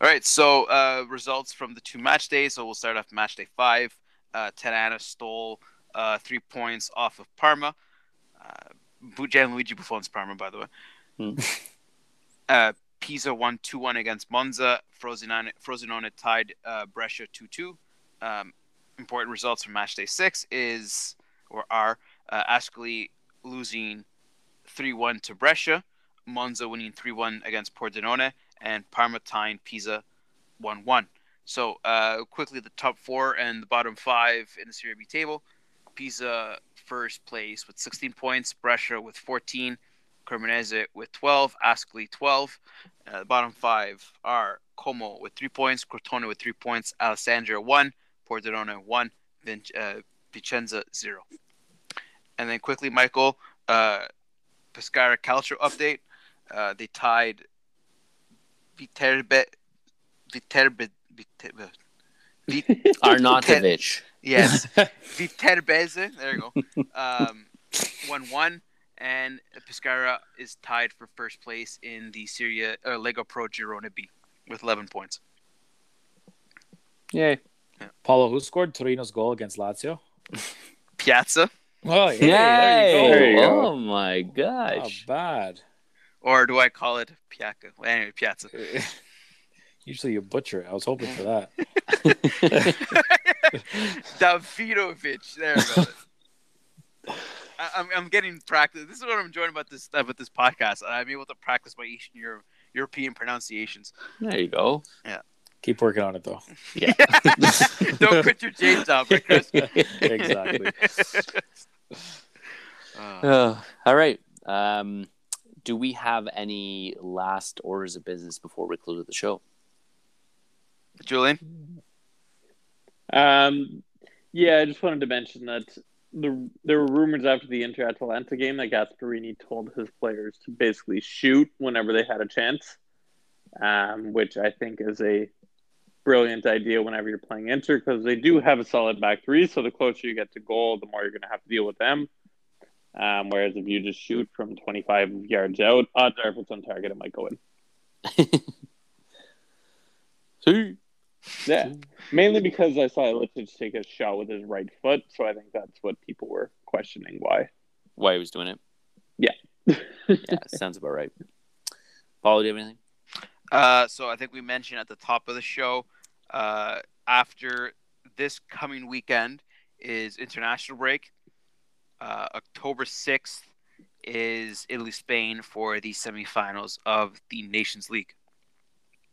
S3: All right, so uh, results from the two match days. So we'll start off match day five. Uh, stole uh, three points off of Parma. Uh, Gianluigi Buffon's Parma, by the way.
S2: Hmm.
S3: uh, Pisa won 2 1 against Monza. Frosinone, Frosinone tied uh, Brescia 2 2. Um, important results from match day six is, or are, uh, Ascoli losing 3 1 to Brescia, Monza winning 3 1 against Pordenone, and Parma tying Pisa 1 1. So, uh, quickly, the top four and the bottom five in the Serie B table. Pisa first place with 16 points, Brescia with 14, Cremonese with 12, Ascoli 12. Uh, the bottom five are Como with three points, Crotone with three points, Alessandria one, Pordenone one, Vin- uh, Vicenza zero. And then quickly, Michael, uh, Pescara Calcio update. Uh, they tied Viterbe, Viterbe, Viterbe, Vit-
S2: Arnautovic.
S3: Yes, Viterbese. There you go. Um, one one, and Pescara is tied for first place in the Serie uh, Lega Pro Girone B with eleven points.
S2: Yay.
S4: Paulo, who scored Torino's goal against Lazio?
S3: Pjaca,
S4: Oh,
S2: Yay!
S4: yeah,
S5: There you go.
S2: Oh my
S4: Not
S2: gosh.
S4: bad.
S3: or do I call it Piaca? Well, anyway, Pjaca.
S4: Usually you butcher it. I was hoping for that.
S3: Davidovic. There we go. I, I'm, I'm getting practice. This is what I'm enjoying about this about this podcast. I'm able to practice my Eastern Europe, European pronunciations.
S2: There you go. Yeah.
S4: Keep working on it though.
S2: Yeah.
S3: Don't quit your day job, right, Chris?
S4: Exactly.
S3: Uh,
S2: Uh, all right. Um, do we have any last orders of business before we close the show?
S3: Julian,
S5: Um, yeah, I just wanted to mention that the there were rumors after the Inter Atalanta game that Gasperini told his players to basically shoot whenever they had a chance, um, which I think is a brilliant idea whenever you're playing Inter because they do have a solid back three. So the closer you get to goal, the more you're going to have to deal with them. Um, whereas if you just shoot from 25 yards out, odds are if it's on target, it might go in. Yeah, mainly because I saw Ilicic take a shot with his right foot, so I think that's what people were questioning why.
S2: Why he was doing it?
S5: Yeah.
S2: Yeah, sounds about right. Paul, do you have anything?
S3: uh, so I think we mentioned at the top of the show, uh, after this coming weekend is international break. Uh, October 6th is Italy Spain for the semifinals of the Nations League.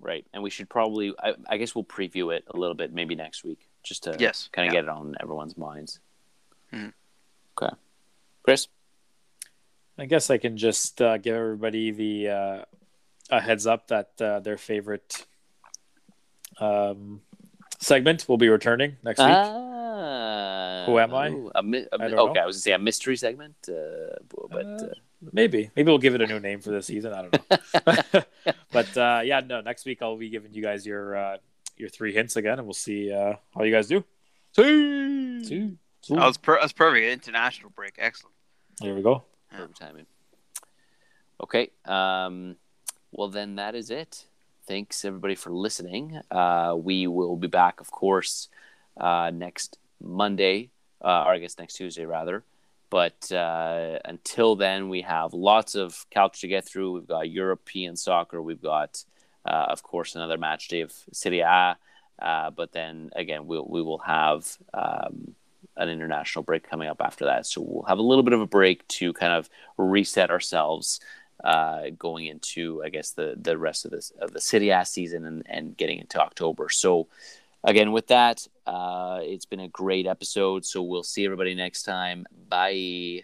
S2: Right. And we should probably, I, I guess we'll preview it a little bit maybe next week just to
S3: Yes,
S2: kind of
S3: yeah.
S2: get it on everyone's minds.
S3: Mhm.
S2: Okay. Chris?
S4: I guess I can just uh, give everybody the uh, a heads up that uh, their favorite um, segment will be returning next week.
S2: Ah,
S4: Who am I?
S2: ooh, a mi- a
S4: I
S2: mi-
S4: don't
S2: okay,
S4: know.
S2: I was going to say a mystery segment, uh, but
S4: Uh,
S2: uh,
S4: Maybe, maybe we'll give it a new name for this season. I don't know. but uh, yeah, no. Next week I'll be giving you guys your uh, your three hints again, and we'll see uh, how you guys do. See.
S3: That was, per- that was perfect. International break. Excellent.
S4: There we go.
S2: perfect timing. Okay. Um, well, then that is it. Thanks everybody for listening. Uh, we will be back, of course, uh, next Monday, uh, or I guess next Tuesday rather. But uh, until then, we have lots of couch to get through. We've got European soccer. We've got, uh, of course, another match day of Serie A. Uh, but then again, we'll, we will have um, an international break coming up after that. So we'll have a little bit of a break to kind of reset ourselves uh, going into, I guess, the the rest of this of the Serie A season and, and getting into October. So again, with that, uh, it's been a great episode. So we'll see everybody next time. Bye.